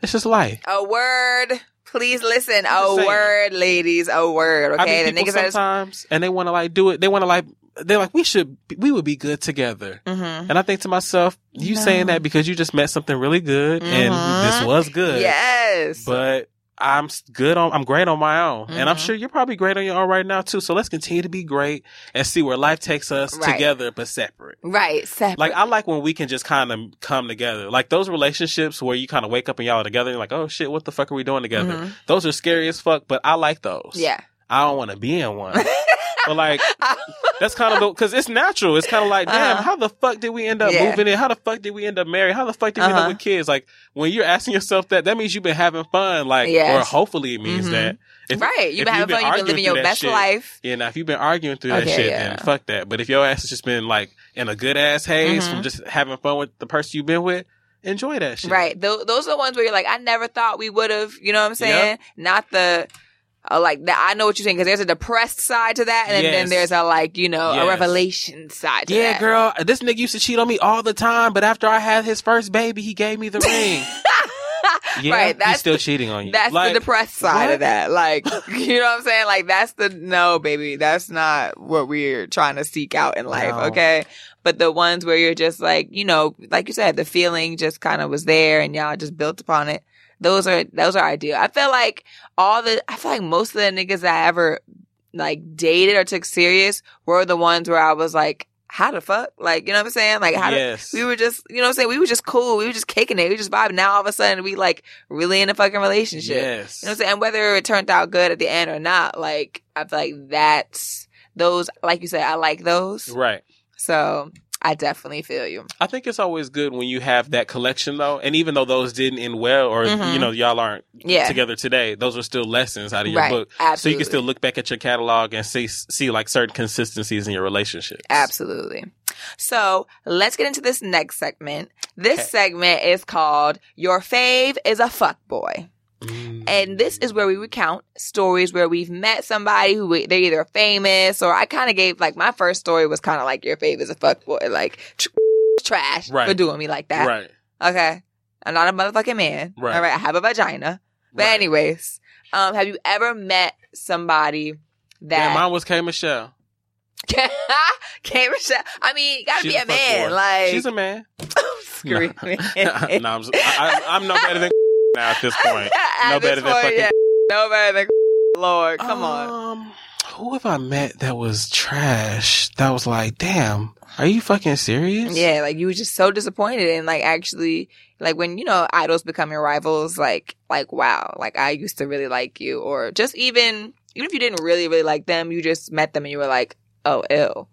It's just life. A word. Please listen. A saying. word, ladies. A word. I Okay. the niggas sometimes, and they want to like do it. They want to like. They're like, we should, we would be good together. Mhm. And I think to myself, you No. saying that because you just met something really good, and Mhm. this was good. Yes. But I'm good on, I'm great on my own. And I'm Mhm. sure you're probably great on your own right now too. So let's continue to be great and see where life takes us Right. together, but separate. right. Separate. Like I like when we can just kind of come together. Like those relationships where you kind of wake up and y'all are together and you're like, oh shit, what the fuck are we doing together? Mhm. Those are scary as fuck, but I like those. Yeah. I don't want to be in one. but like that's kind of the because it's natural. It's kind of like, damn, Uh-huh. how the fuck did we end up Yeah. moving in? How the fuck did we end up married? How the fuck did we end Uh-huh. up with kids? Like when you're asking yourself that, that means you've been having fun. Like, Yes. or hopefully it means Mhm. that. If, right. You've been having fun. You've been living your best shit, life. Yeah, now if you've been arguing through that shit, yeah. then fuck that. But if your ass has just been like in a good ass haze Mhm. from just having fun with the person you've been with, enjoy that shit. Right. Th- those are the ones where you're like, I never thought we would have. You know what I'm saying? Not the. Uh, like that, I know what you're saying because there's a depressed side to that, and then, then there's a like you know a revelation side to Yeah, that. girl, this nigga used to cheat on me all the time, but after I had his first baby, he gave me the ring. Yeah, Right, he's that's still the- cheating on you. That's Like, the depressed side what? of that. Like, you know what I'm saying? Like, that's the no, baby. That's not what we're trying to seek out in life. No. Okay. But the ones where you're just like, you know, like you said, the feeling just kind of was there and y'all just built upon it. Those are, those are ideal. I feel like all the, I feel like most of the niggas that I ever like dated or took serious were the ones where I was like, how the fuck? Like, you know what I'm saying? Like, how yes. we were just, you know what I'm saying? We were just cool. We were just kicking it. We were just vibing. Now all of a sudden we like really in a fucking relationship. Yes. You know what I'm saying? And whether it turned out good at the end or not, like, I feel like that's those, like you said, I like those. right. So I definitely feel you. I think it's always good when you have that collection though. And even though those didn't end well or Mhm. you know, y'all aren't Yeah. together today, those are still lessons out of your Right. book. So you can still look back at your catalog and see see like certain consistencies in your relationships. Absolutely. So let's get into this next segment. This Okay. segment is called Your Fave is a Fuck Boy. And this is where we recount stories where we've met somebody who we- they're either famous or I kind of gave like my first story was kind of like your fave is a fuck boy, like tr- trash for doing me like that. Right. Okay. I'm not a motherfucking man. Right. All right. I have a vagina. But Right. anyways, um, have you ever met somebody Yeah, that mine was K Michelle. Can't Michelle? I mean, you gotta She's be a a man. fuckboy. Like, She's a man. screw me. no, I'm, I, I'm no better than now at this point. At No this better than point, fucking- yeah. No better than Lord. Come on. Um, who have I met that was trash? That was like, damn, are you fucking serious? Yeah, like you were just so disappointed and like actually like when you know idols become your rivals, like like wow, like I used to really like you, or just even even if you didn't really really like them, you just met them and you were like, oh ill,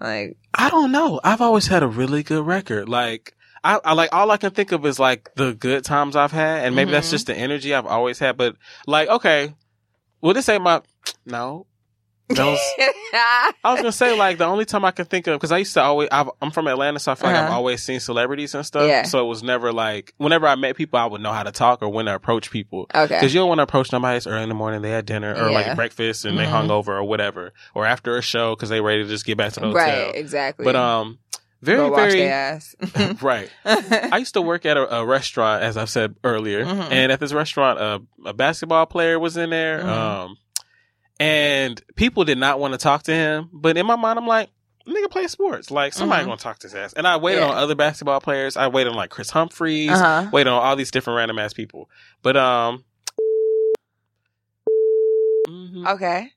like I don't know. I've always had a really good record. Like, I, I like all I can think of is like the good times I've had, and maybe that's Mhm. just the energy I've always had. But like, okay, well, this ain't my no. Those I was gonna say like the only time I can think of because I used to always I've, I'm from Atlanta, so I feel like I've Uh-huh. always seen celebrities and stuff. Yeah. So it was never like whenever I met people, I would know how to talk or when to approach people. okay, Because you don't want to approach nobody it's early in the morning. They had dinner or Yeah. like breakfast and they Mhm. hung over or whatever, or after a show because they ready to just get back to the hotel. right, exactly. But um, very Go very ass. right. I used to work at a, a restaurant, as I've said earlier, Mhm. and at this restaurant, a, a basketball player was in there, Mhm. um, and people did not want to talk to him. But in my mind, I'm like, nigga, play sports. Like somebody Mhm. gonna talk to his ass. And I waited Yeah. on other basketball players. I waited on like Kris Humphries. uh-huh. Waited on all these different random ass people. But um. mhm. Okay.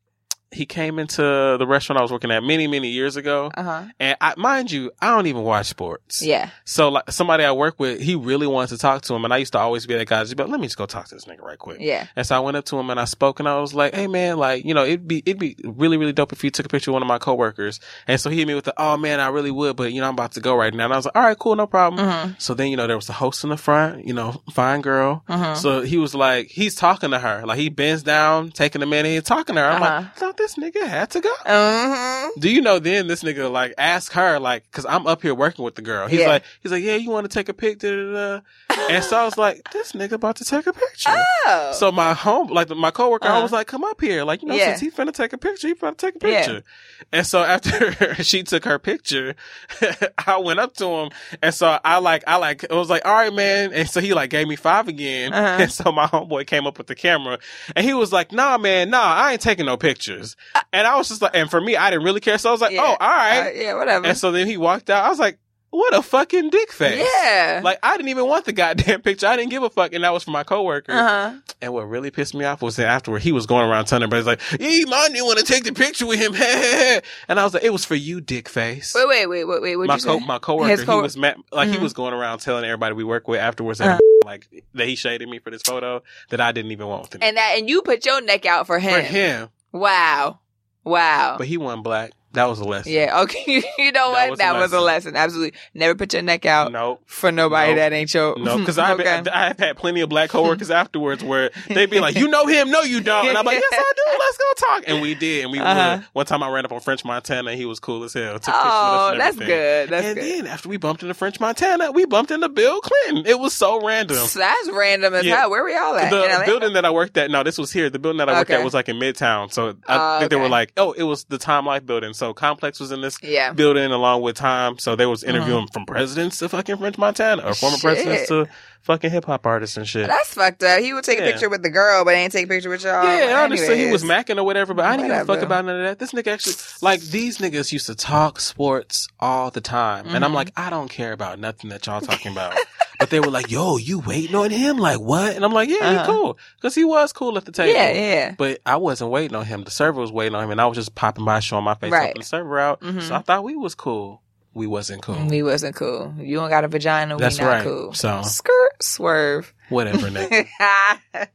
He came into the restaurant I was working at many, many years ago, Uh huh. and I, mind you, I don't even watch sports. Yeah. So like somebody I work with, he really wanted to talk to him, and I used to always be that guy. but let me just go talk to this nigga right quick. Yeah. And so I went up to him and I spoke, and I was like, hey man, like you know, it'd be it'd be really really dope if you took a picture of one of my coworkers. And so he hit me with the, oh man, I really would, but you know, I'm about to go right now. And I was like, all right, cool, no problem. Mm-hmm. So then you know there was the host in the front, you know, fine girl. Mm-hmm. So he was like, he's talking to her, like he bends down, taking a minute, he's talking to her. I'm Uh-huh. like, this nigga had to go. Mm-hmm. Do you know then this nigga like ask her like cuz I'm up here working with the girl. He's Yeah. like he's like, "Yeah, you want to take a pic?" Da, da, da. And so I was like, "This nigga about to take a picture." Oh. So my home like my coworker I Uh-huh. was like, "Come up here." Like, you know, Yeah. since he finna take a picture, he finna take a Yeah. picture. And so after she took her picture, I went up to him and so I like I like I was like, "All right, man." And so he like gave me 5 again. Uh-huh. And so my homeboy came up with the camera and he was like, "Nah, man, nah, I ain't taking no pictures." And I was just like, and for me, I didn't really care. So I was like, Yeah. "Oh, all right." Uh, yeah, whatever. And so then he walked out. I was like, what a fucking dick face. yeah. Like, I didn't even want the goddamn picture. I didn't give a fuck. And that was for my coworker. uh-huh. And what really pissed me off was that afterward, he was going around telling everybody, like, yeah, mom didn't want to take the picture with him. and I was like, it was for you, dick face. Wait, wait, wait, wait, wait. What'd my co- my coworker, His he was mad, like he Mhm. was going around telling everybody we work with afterwards that Uh-huh. like that he shaded me for this photo that I didn't even want with him. and that, and you put your neck out for him. for him, Wow. Wow. but he wasn't black. That was a lesson. yeah. Okay. you know That what? was that was a lesson. Absolutely. Never put your neck out Nope. for nobody Nope. that ain't your. No, because I've, Okay. I've had plenty of black coworkers afterwards where they'd be like, "You know him? No, you don't." And I'm like, "Yes, I do. Let's go talk." And we did, and we Uh-huh. One time, I ran up on French Montana, and he was cool as hell. Oh, that's good. That's and good. then after we bumped into French Montana, we bumped into Bill Clinton. It was so random. So that's random as Yeah. hell. Where we all at? The building that I worked at, no, this was here. The building that I worked Okay. at was like in Midtown. So I Oh, think they were like, oh, it was the Time Life building. So So Complex was in this Yeah. building along with Time. So they was interviewing mm-hmm. from presidents to fucking French Montana or former. Shit. presidents to fucking hip hop artists and shit. That's fucked up. He would take a picture with the girl, but ain't take a picture with y'all. Yeah, honestly, he was macking or whatever, but I didn't give a fuck about none of that. This nigga actually, like, these niggas used to talk sports all the time. And I'm Mhm. like, I don't care about nothing that y'all talking about. but they were like, yo, you waiting on him? Like, what? And I'm like, yeah, Uh-huh. cool. Cause he was cool at the table. Yeah, yeah. But I wasn't waiting on him. The server was waiting on him, and I was just popping by, showing my face, Right. helping the server out. Mhm. So I thought we was cool. We wasn't cool. We wasn't cool. You don't got a vagina. That's we not right. cool. So- skirt swerve. Whatever, nigga.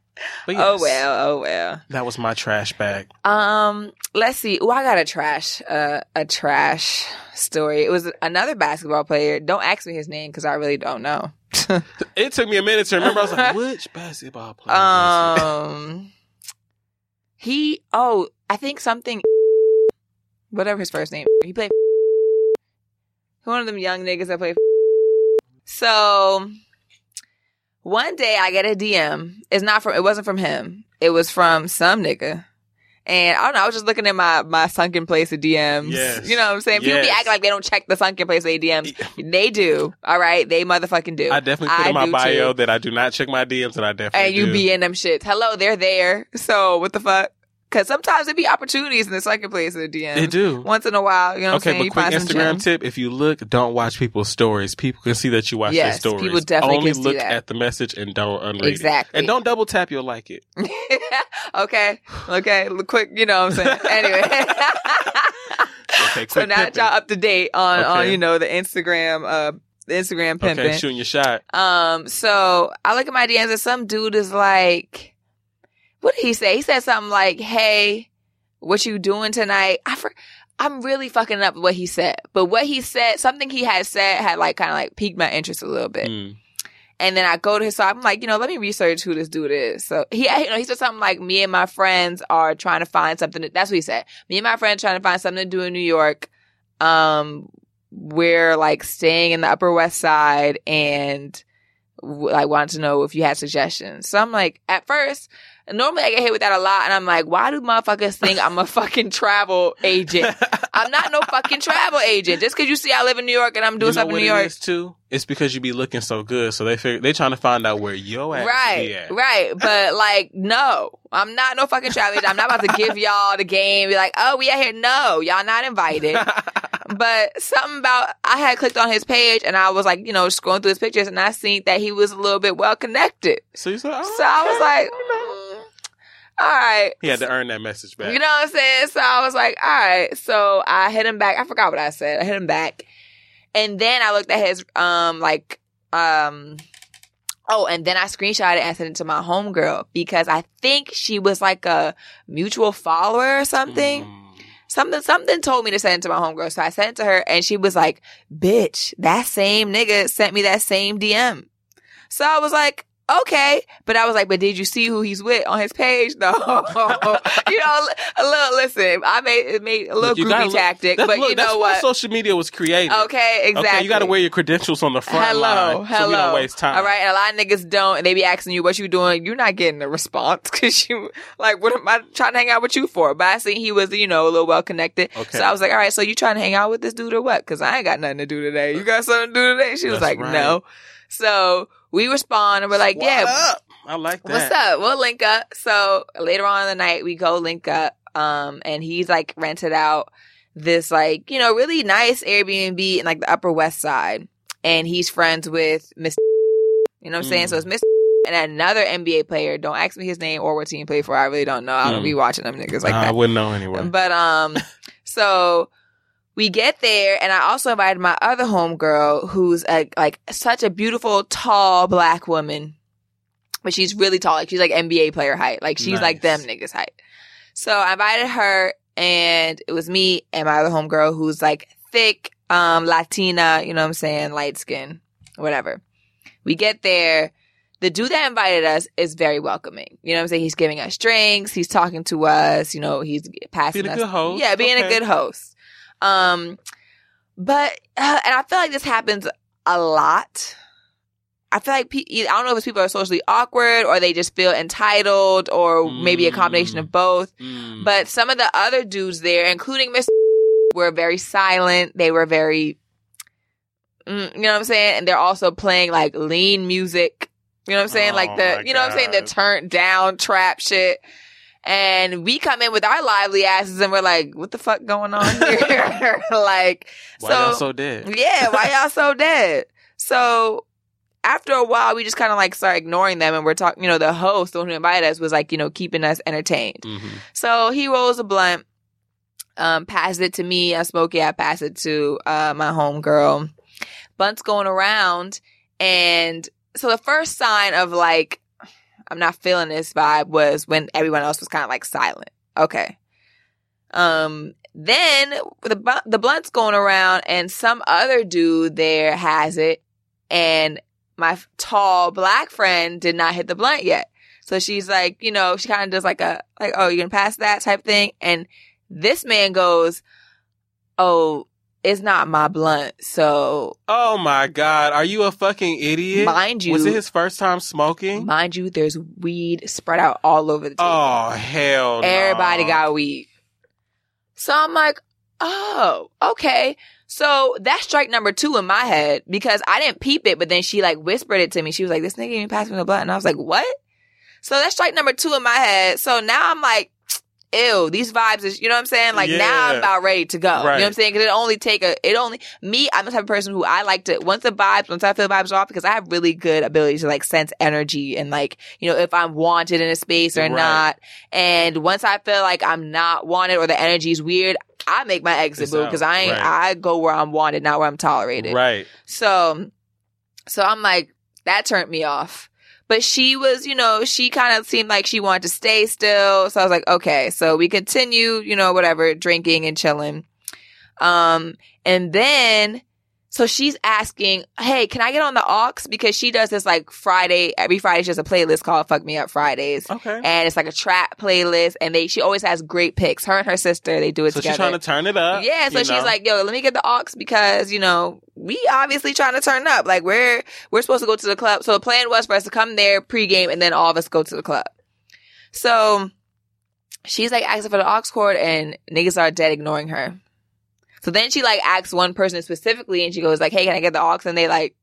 But Oh well. Oh well. That was my trash bag. Um, let's see. Oh, I got a trash, uh, a trash story. It was another basketball player. Don't ask me his name because I really don't know. It took me a minute to remember. I was like, which basketball player? Um, he. Oh, I think something. Whatever his first name. He played. One of them young niggas that play. So, one day I get a DM. It's not from. It wasn't from him. It was from some nigga. And I don't know. I was just looking at my my sunken place of DMs. Yes. You know what I'm saying? People be acting like they don't check the sunken place of DMs. They do. All right. They motherfucking do. I definitely put I in my bio too. that I do not check my DMs, and I definitely and you do. be in them shits. Hello, they're there. So what the fuck? Because sometimes there be opportunities in the second place of the DM. They do. Once in a while, you know what Okay, I'm saying? but You quick Instagram tip: if you look, don't watch people's stories. People can see that you watch Yes, their stories. people definitely Only can see look at the message and don't unread it. Exactly. And don't double tap. You'll like it. okay. Okay. Quick, you know what I'm saying? Anyway. Okay, so now pimping. y'all up to date on, on, you know, the Instagram, uh, the Instagram pimping. Okay, shooting your shot. Um, so I look at my DMs and some dude is like, what did he say? He said something like, Hey, what you doing tonight? I for, I'm really fucking up what he said, but what he said, something he had said had like kind of like piqued my interest a little bit. Mm. And then I go to his, so I'm like, you know, let me research who this dude is. So he, you know, he said something like, me and my friends are trying to find something. To, that's what he said. Me and my friends trying to find something to do in New York. Um, we're like staying in the Upper West Side and like wanted to know if you had suggestions. So I'm like, at first, normally I get hit with that a lot, and I'm like, why do motherfuckers think I'm a fucking travel agent? I'm not no fucking travel agent. Just because you see I live in New York and I'm doing you know something in New York. too? It's because you be looking so good, so they figure they trying to find out where your ass be Right, at. right. But like, no, I'm not no fucking travel agent. I'm not about to give y'all the game. Be like, oh, we out here. No, y'all not invited. but something about I had clicked on his page and I was like, you know, scrolling through his pictures and I seen that he was a little bit well connected. so you said, oh, So I was like, all right. he had to earn that message back. You know what I'm saying? So I was like, all right. So I hit him back. I forgot what I said. I hit him back. And then I looked at his, um, like, um, oh, and then I screenshot it and sent it to my homegirl because I think she was like a mutual follower or something. Mm. Something, something told me to send it to my homegirl. So I sent it to her and she was like, bitch, that same nigga sent me that same DM. So I was like, okay. But I was like, but did you see who he's with on his page? No. you know, a little, listen, I made, it made a little groupie look- tactic, but look, you know what? social media was created. Okay, exactly. Okay, you got to wear your credentials on the front hello, line, hello. so we don't waste time. All right, and a lot of niggas don't, and they be asking you what you doing. You're not getting a response because you like, what am I trying to hang out with you for? But I seen he was, you know, a little well connected. Okay. So I was like, all right, so you trying to hang out with this dude or what? Because I ain't got nothing to do today. You got something to do today? She was That's like, right. no. So we respond and we're like, What yeah, up? I like that. What's up? We'll link up. So later on in the night, we go link up. Um, and he's like rented out this like, you know, really nice Airbnb in like the Upper West Side. And he's friends with Miss, you know what I'm saying? Mm. So it's Miss and another NBA player. Don't ask me his name or what team he played for. I really don't know. I don't Mm. be watching them niggas like Nah, I wouldn't know anyway. But um, so we get there, and I also invited my other homegirl, who's a, like such a beautiful, tall black woman, but she's really tall. Like she's like NBA player height. Like she's like them niggas height. So I invited her, and it was me and my other homegirl, who's like thick, um, Latina. You know what I'm saying? Light skin, whatever. We get there. The dude that invited us is very welcoming. You know what I'm saying? He's giving us drinks. He's talking to us. You know, he's passing Being a us. good host. Yeah, being a good host. Um, but uh, and I feel like this happens a lot. I feel like pe- I don't know if it's people are socially awkward or they just feel entitled or maybe a combination Mm. of both. Mm. But some of the other dudes there, including Mr. were very silent. They were very, mm, you know what I'm saying? And they're also playing like lean music. You know what I'm saying? Oh like the, you know what I'm saying? The God. turned down trap shit. And we come in with our lively asses and we're like, what the fuck going on here? like, Why so, y'all so dead? yeah, why y'all so dead? So after a while, we just kind of like start ignoring them and we're talking, you know, the host, the one who invited us was like, you know, keeping us entertained. hmm So he rolls a blunt, um, passes it to me. I smoke it. I pass it to uh, my homegirl. Blunt's going around, and so the first sign of like I'm not feeling this vibe was when everyone else was kind of like silent. Okay. Um. Then the the blunt's going around, and some other dude there has it, and my tall black friend did not hit the blunt yet. So she's like, you know, she kind of does like a, like, oh, you're gonna pass that type thing. And this man goes, oh, it's not my blunt. So Oh my god, are you a fucking idiot? mind you, Was it his first time smoking? mind you, there's weed spread out all over the table. Oh hell! no. Everybody got weed. So I'm like, oh, okay. So that's strike number two in my head because I didn't peep it, but then she like whispered it to me. She was like, this nigga even passed me the blunt. And I was like, what? So that's strike number two in my head. So now I'm like, ew, these vibes is, you know what I'm saying? Like now I'm about ready to go. You know what I'm saying? Cause it only take a, it only, me, I'm the type of person who I like to, once the vibes, once I feel the vibes off, because I have really good ability to like sense energy and like, you know, if I'm wanted in a space or Right. not. And once I feel like I'm not wanted or the energy's weird, I make my exit It's move because I ain't, Right. I go where I'm wanted, not where I'm tolerated. Right. So, so I'm like, that turned me off. But she was, you know, she kind of seemed like she wanted to stay still. So I was like, okay. So we continue, you know, whatever, drinking and chilling. Um, and then, so she's asking, hey, can I get on the aux? Because she does this like Friday, every Friday she has a playlist called Fuck Me Up Fridays. Okay. And it's like a trap playlist and they, she always has great picks. Her and her sister, they do it so together. she's trying to turn it up. Yeah, so she's know? like, "Yo, let me get the aux because you know we obviously trying to turn up. Like we're we're supposed to go to the club. So the plan was for us to come there pregame and then all of us go to the club. So she's like asking for the aux cord and niggas are dead ignoring her. So then she like asks one person specifically and she goes like, "Hey, can I get the aux?" And they like.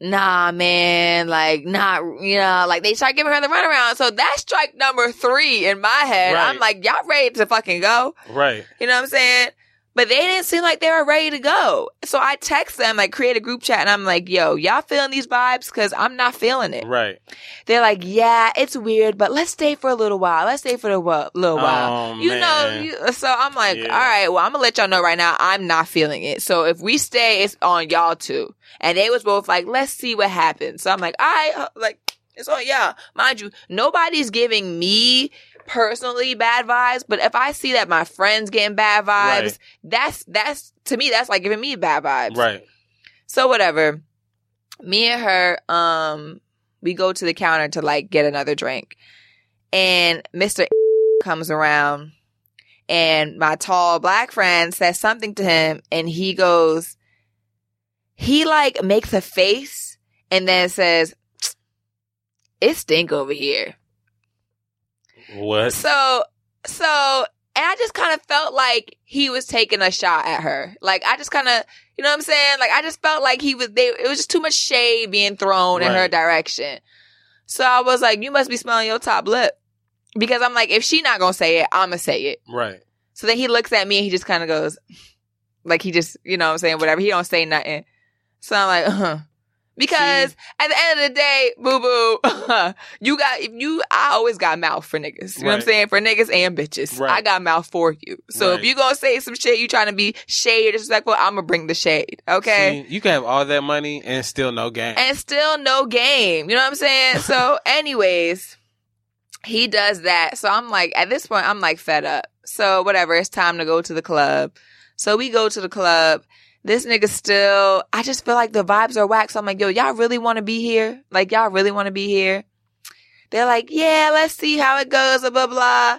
Nah, man, like, not, you know, like they start giving her the runaround. So that's strike number three in my head. I'm like, y'all ready to fucking go? right. You know what I'm saying? But they didn't seem like they were ready to go. So I text them, like create a group chat and I'm like, yo, y'all feeling these vibes? Cause I'm not feeling it. Right. They're like, yeah, it's weird, but let's stay for a little while. Let's stay for a little while. Oh, you know, you, so I'm like, Yeah. all right, well, I'm gonna let y'all know right now, I'm not feeling it. So if we stay, it's on y'all too. And they was both like, let's see what happens. So I'm like, all right, like, it's on y'all. Mind you, nobody's giving me personally bad vibes, but if I see that my friends getting bad vibes, Right. that's, that's, to me, that's like giving me bad vibes. Right. So whatever. Me and her, um, we go to the counter to like get another drink. And Mr. comes around and my tall black friend says something to him and he goes, he like makes a face and then says, it stink over here. What? So, so, and I just kind of felt like he was taking a shot at her. Like, I just kind of, you know what I'm saying? Like, I just felt like he was, they, it was just too much shade being thrown in her direction. So I was like, you must be smelling your top lip. Because I'm like, if she not gonna say it, I'ma say it. Right. So then he looks at me and he just kind of goes, like he just, you know what I'm saying, whatever. He don't say nothing. So I'm like, uh-huh. Because at the end of the day, boo boo, you got, if you, I always got mouth for niggas. You know what I'm saying? For niggas and bitches. Right. I got mouth for you. So if you gonna say some shit, you trying to be shade or disrespectful, I'm gonna bring the shade. Okay? See, you can have all that money and still no game. and still no game. You know what I'm saying? So, anyways, he does that. So I'm like, at this point, I'm like fed up. So whatever, it's time to go to the club. So we go to the club. This nigga still, I just feel like the vibes are whack. So I'm like, yo, y'all really want to be here? Like, y'all really want to be here? They're like, yeah, let's see how it goes, blah, blah, blah.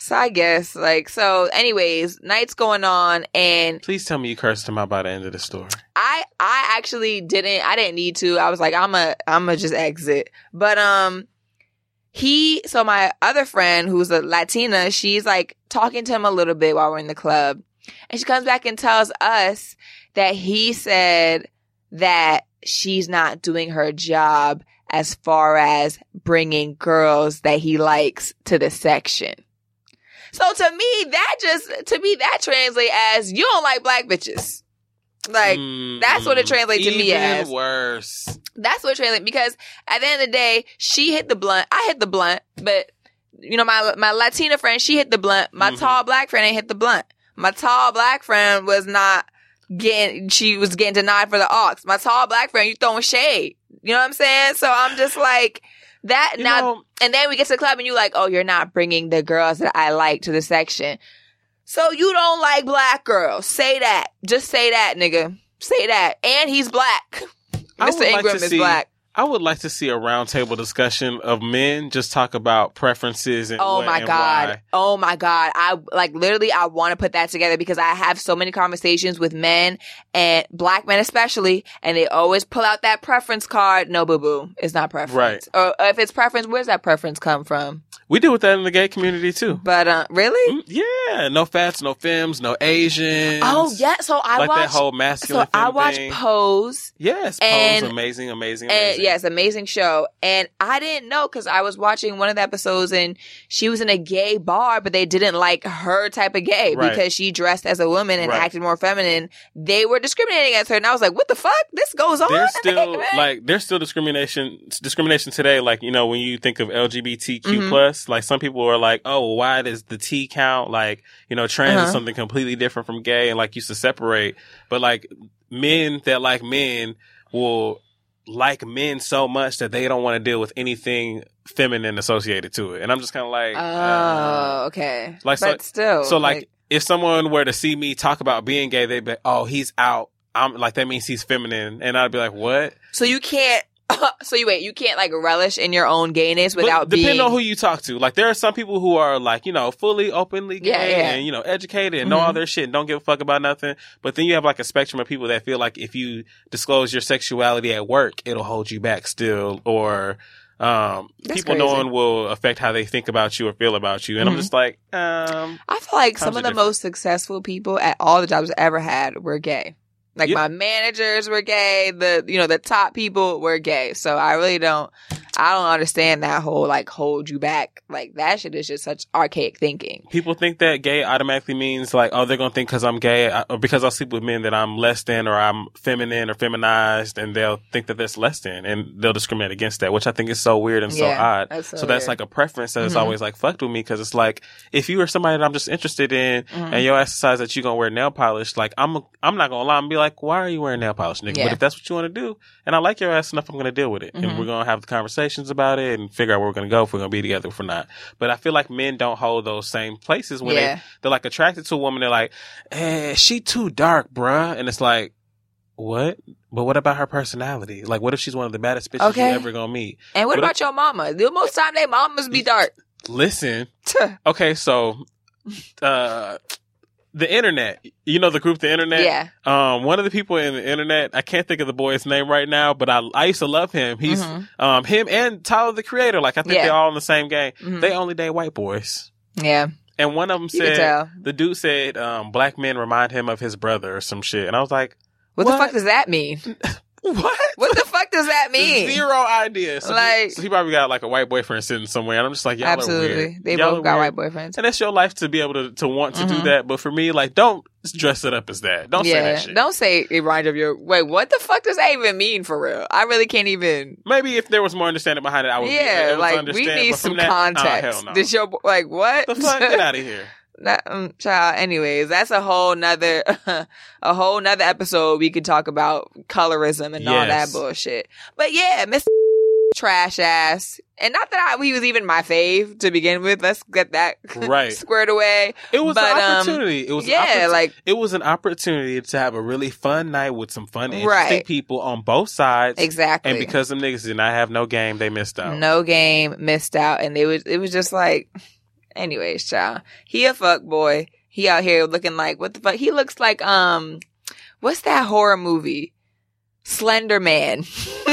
So I guess, like, so anyways, night's going on and Please tell me you cursed him out by the end of the story. I I actually didn't I didn't need to. I was like I'm a I'm a just exit. But um he so my other friend who's a Latina, she's like talking to him a little bit while we're in the club. And she comes back and tells us that he said that she's not doing her job as far as bringing girls that he likes to the section. So to me, that just, to me, that translates as you don't like black bitches. Like, that's what it translates to me as. worse. That's what it translates because at the end of the day, she hit the blunt. I hit the blunt, but you know, my, my Latina friend, she hit the blunt. My Mhm. tall black friend ain't hit the blunt. My tall black friend was not getting, she was getting denied for the aux. My tall black friend, you throwing shade. You know what I'm saying? So I'm just like, that You now, know, and then we get to the club and you like, oh, you're not bringing the girls that I like to the section. So you don't like black girls. Say that. Just say that, nigga. Say that. And he's black. Mr. would like Ingram is see- black. I would like to see a roundtable discussion of men just talk about preferences and Oh my and god. why. Oh my god. I like literally I want to put that together because I have so many conversations with men and black men especially and they always pull out that preference card. No boo boo. It's not preference. Right. Or if it's preference, where's that preference come from? We deal with that in the gay community too. But uh really? Mm, Yeah, no fats, no femmes, no Asians. Oh yeah, so I like that watched whole so masculine. I femme watched thing. Pose Yes, and- Pose, amazing, amazing, And amazing. Yes, amazing show. And I didn't know because I was watching one of the episodes and she was in a gay bar, but they didn't like her type of gay Right. because she dressed as a woman and Right. acted more feminine. They were discriminating against her. And I was like, what the fuck? This goes on? there's in the still like there's still discrimination discrimination today like you know when you think of lgbtq Mhm. plus like some people are like oh why does the t count like you know trans Uh-huh. is something completely different from gay and like used to separate but like men that like men will like men so much that they don't want to deal with anything feminine associated to it and i'm just kind of like uh, Oh, okay. Like, so- but still. so like, if someone were to see me talk about being gay they'd be like, oh he's out i'm like that means he's feminine and i'd be like what so you can't, so you wait, you can't like relish in your own gayness without but depending being. on who you talk to. Like there are some people who are like, you know, fully openly gay Yeah, yeah. and, you know, educated and know all their shit and don't give a fuck about nothing. But then you have like a spectrum of people that feel like if you disclose your sexuality at work, it'll hold you back still or um That's people crazy. knowing will affect how they think about you or feel about you. And I'm Mhm. just like, um I feel like some of the different. most successful people at all the jobs I ever had were gay. Like Yeah. my managers were gay, the you know the top people were gay. So I really don't I don't understand that whole like hold you back. Like that shit is just such archaic thinking. people think that gay automatically means like, oh, they're gonna think because I'm gay I- or because I sleep with men that I'm less than or I'm feminine or feminized, and they'll think that that's less than, and they'll discriminate against that, which I think is so weird and so odd. that's so so that's like a preference that has Mhm. always like fucked with me because it's like if you are somebody that I'm just interested in, Mhm. and your ass decides that you're gonna wear nail polish, like I'm I'm not gonna lie, I'm be like, why are you wearing nail polish, nigga? Yeah. But if that's what you want to do, and I like your ass enough, I'm gonna deal with it, Mhm. and we're gonna have the conversations about it and figure out where we're gonna go if we're gonna be together if we're not. But I feel like men don't hold those same places when yeah. they they're like attracted to a woman. They're like, eh, she too dark, bruh. And it's like, what? But what about her personality? Like, what if she's one of the baddest bitches Okay. you ever gonna meet? And what But about your mama? The most time they mamas be dark. Listen, okay, so, uh, the internet, you know, the group, the internet. yeah. Um, one of the people in the internet, I can't think of the boy's name right now, but I, I used to love him. He's, Mhm. um, him and Tyler, the creator. Like, I think Yeah. they're all in the same game. Mhm. They only date white boys. yeah. And one of them You said, the dude said, um, black men remind him of his brother or some shit. And I was like, What, What? the fuck does that mean? what? What the fuck does that mean? Zero idea. So, Like- he, so he probably got like a white boyfriend sitting somewhere. And I'm just like, y'all are Absolutely. weird. They Y'all both are got weird. white boyfriends. And that's your life to be able to, to want to do Mhm. that. But for me, like, don't dress it up as that. Don't say that shit. Don't say it reminds of your. Wait, what the fuck does that even mean for real? I really can't even. Maybe if there was more understanding behind it, I would. yeah, was like we need some that- context. hell no. Did your like what? the fuck? Get out of here. That, um, child. Anyways, that's a whole nother, a whole nother episode. We could talk about colorism and all that bullshit. But yeah, Mr. Trash ass, and not that I, he was even my fave to begin with. Let's get that Right. squared away. It was But, an um, opportunity. it was yeah, like it was an opportunity to have a really fun night with some fun, interesting Right. people on both sides. exactly. And because them niggas did not have no game, they missed out. No game, missed out, and they was it was just like, anyways, child. He a fuck boy. He out here looking like what the fuck? He looks like um, what's that horror movie? Slender Man.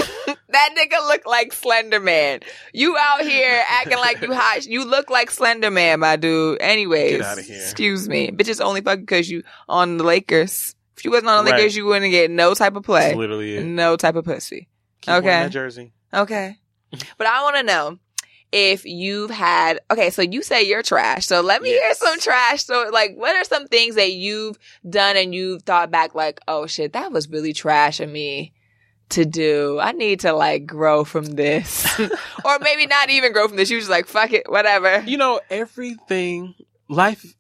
that nigga look like Slender Man. You out here acting like you hot. You look like Slender Man, my dude. Anyways, Get outta here. excuse me. Bitches only fucking because you on the Lakers. If you wasn't on the Right. Lakers, you wouldn't get no type of play, That's literally it. no type of pussy. Keep Okay. jersey. Okay. But I want to know if you've had, okay, so you say you're trash. So let me hear some trash. So like, what are some things that you've done and you've thought back like, oh shit, that was really trash of me to do. I need to like grow from this. or maybe not even grow from this. You just like, fuck it, whatever. You know, everything, life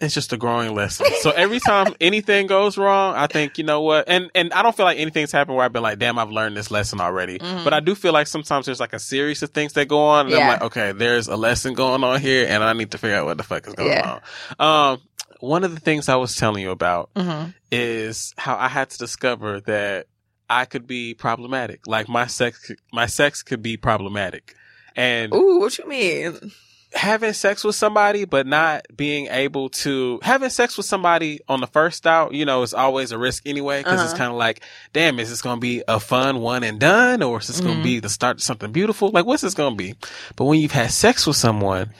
is just a growing lesson. So every time anything goes wrong, I think, you know what? And, and I don't feel like anything's happened where I've been like, damn, I've learned this lesson already. Mhm. But I do feel like sometimes there's like a series of things that go on. And I'm like, okay, there's a lesson going on here and I need to figure out what the fuck is going Yeah. on. Um, one of the things I was telling you about Mm-hmm. is how I had to discover that I could be problematic. Like my sex, my sex could be problematic. And Ooh, what you mean? Having sex with somebody, but not being able to having sex with somebody on the first out, you know, is always a risk anyway. because it's Uh-huh. kind of like, damn, is this going to be a fun one and done? Or is this going Mhm. to be the start of something beautiful? Like, what's this going to be? But when you've had sex with someone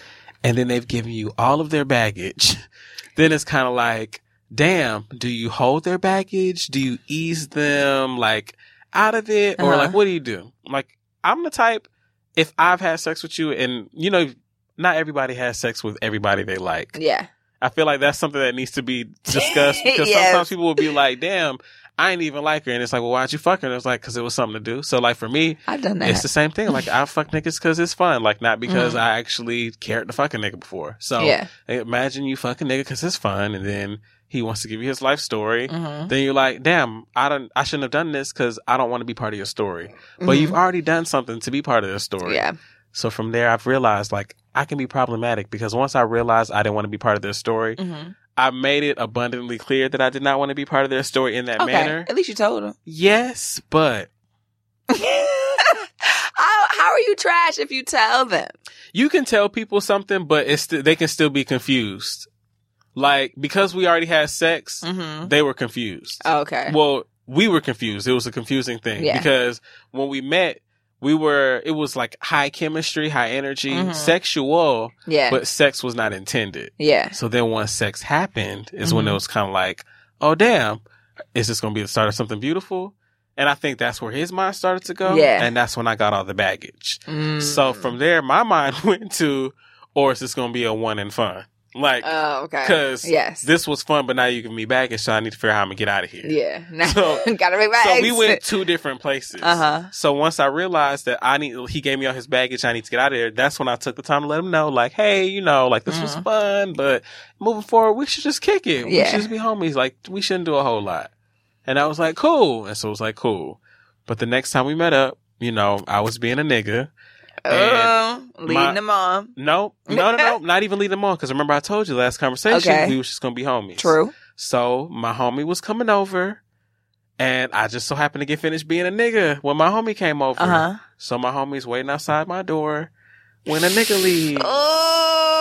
and then they've given you all of their baggage, then it's kind of like, damn, do you hold their baggage? Do you ease them like out of it? Or Uh-huh. like, what do you do? Like, I'm the type, if I've had sex with you and, you know, not everybody has sex with everybody they like. Yeah. I feel like that's something that needs to be discussed because Yes. sometimes people will be like, damn, I ain't even like her. And it's like, well, why'd you fuck her? And it's like, cause it was something to do. So like for me, I've done that. it's the same thing. Like I fuck niggas cause it's fun. Like not because Mhm. I actually cared to fuck a nigga before. So yeah. imagine you fuck a nigga cause it's fun and then he wants to give you his life story. Mm-hmm. Then you're like, damn, I don't, I shouldn't have done this cause I don't want to be part of your story. But you've already done something to be part of the story. Mm-hmm. Yeah. So from there, I've realized like I can be problematic because once I realized I didn't want to be part of their story, Mm-hmm. I made it abundantly clear that I did not want to be part of their story in that Okay. manner. At least you told them. Yes, but how, how are you trash if you tell them? you can tell people something, but it's they can still be confused. Like because we already had sex, Mm-hmm. they were confused. Okay. Well, we were confused. It was a confusing thing Yeah. because when we met, we were it was like high chemistry, high energy, Mhm. sexual, yeah. but sex was not intended. yeah. So then once sex happened is when Mhm. it was kind of like, oh damn, is this going to be the start of something beautiful? And I think that's where his mind started to go. Yeah. And that's when I got all the baggage. Mm. So from there, my mind went to, or is this going to be a one and fun? Like, Oh, okay. cause yes. this was fun, but now you give me baggage. So I need to figure out how I'm going to get out of here. yeah. Now, So- gotta make my So we went two different places. Uh huh. So once I realized that I need, he gave me all his baggage, I need to get out of there. That's when I took the time to let him know, like, hey, you know, like this was Mhm. fun, but moving forward, we should just kick it. Yeah. We should just be homies. Like we shouldn't do a whole lot. And I was like, cool. And so it was like, cool. But the next time we met up, you know, I was being a nigga. Oh, leading my- them on. No, no, no, no, not even lead them on. Cause remember I told you last conversation, Okay. we was just going to be homies. True. So my homie was coming over and I just so happened to get finished being a nigga when my homie came over. Uh huh. So my homie's waiting outside my door when a nigga leaves. Oh,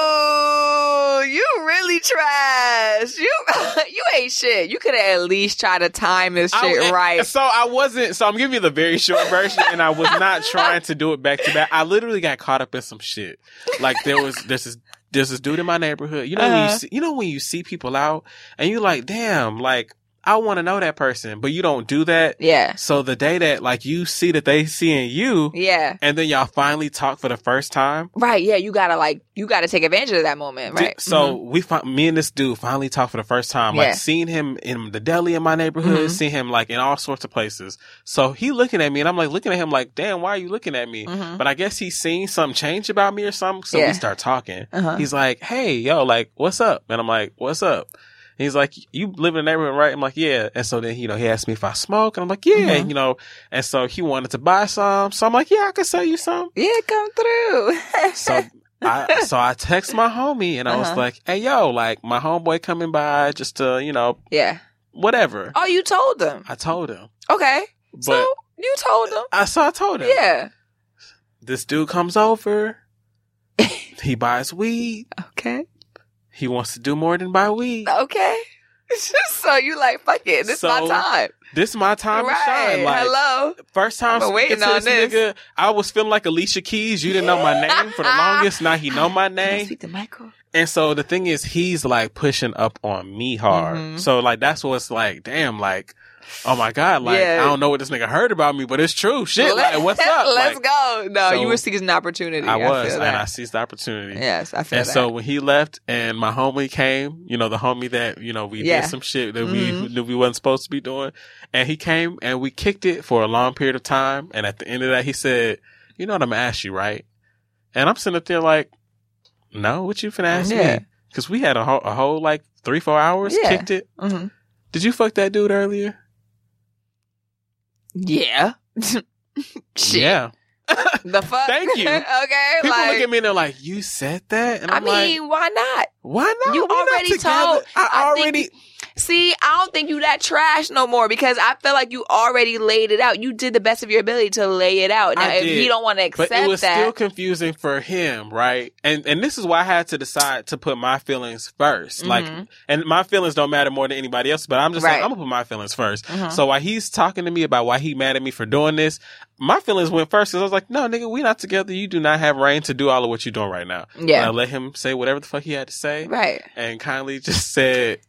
you really trash. You you ain't shit. You could have at least tried to time this I- shit right. So I wasn't. So I'm giving you the very short version, and I was not trying to do it back to back. I literally got caught up in some shit. Like there was this there's this is dude in my neighborhood. You know when you Uh-huh. see, you know when you see people out and you're like, damn, like I want to know that person, but you don't do that. Yeah. So the day that like you see that they seeing you, Yeah. and then y'all finally talk for the first time. Right. Yeah. You gotta like you gotta take advantage of that moment. Right. Mm-hmm. So we, fi- me and this dude finally talk for the first time. Like Yeah. seeing him in the deli in my neighborhood, Mhm. seeing him like in all sorts of places. So he looking at me, and I'm like looking at him like, damn, why are you looking at me? Mhm. But I guess he's seen something change about me or something. So Yeah. we start talking. Uh-huh. He's like, hey, yo, like, what's up? And I'm like, what's up? He's like, you live in the neighborhood, right? I'm like, yeah. And so then, you know, he asked me if I smoke, and I'm like, yeah, Mhm. you know. And so he wanted to buy some, so I'm like, yeah, I can sell you some. yeah. Come through. So I so I text my homie and I was Uh-huh. like, "Hey yo, like my homeboy coming by just to, you know, yeah. whatever." Oh, you told them. I told him. Okay. But so you told him. I so I told him. Yeah. This dude comes over. he buys weed. Okay. He wants to do more than buy weed. Okay. so you like, fuck it. This is my time. This is my time to shine. Like Hello. first time speaking waiting to on this, this. nigga, I was feeling like Alicia Keys. You didn't know my name for the longest. Now he know my name. speak to Michael? And so the thing is, he's like pushing up on me hard. Mhm. So like that's what's like, damn, like, oh my god, like Yeah. I don't know what this nigga heard about me, but it's true. Shit, like what's up? Let's Like, go. No, so- you were seizing an opportunity. I was, feel and. I seized the opportunity. yes, I feel And that. so when he left and my homie came, you know, the homie that, you know, we Yeah. did some shit that Mhm. we knew we wasn't supposed to be doing. And he came and we kicked it for a long period of time. And at the end of that, he said, you know what I'm gonna ask you, right? And I'm sitting up there like, no, what you finna ask Yeah. me? Cause we had a whole, a whole like three, four hours, Yeah. kicked it. hmm Did you fuck that dude earlier? Yeah. Shit. Yeah. The fuck? Thank you. okay. People like, look at me and they're like, you said that? And I I'm like, mean, why not? why not? you We're already together. told- I I think- already, See, I don't think you that trash no more because I feel like you already laid it out. You did the best of your ability to lay it out. Now, I if did. he don't want to accept But it was that, still confusing for him, right? And and this is why I had to decide to put my feelings 1st Like, Mhm. and my feelings don't matter more than anybody else. But I'm just Right. like, I'm gonna put my feelings 1st Mhm. So while he's talking to me about why he mad at me for doing this, my feelings went first. Cause I was like, no, nigga, we not together. You do not have reign to do all of what you're doing right now. And I yeah, let him say whatever the fuck he had to say, right. and kindly just said.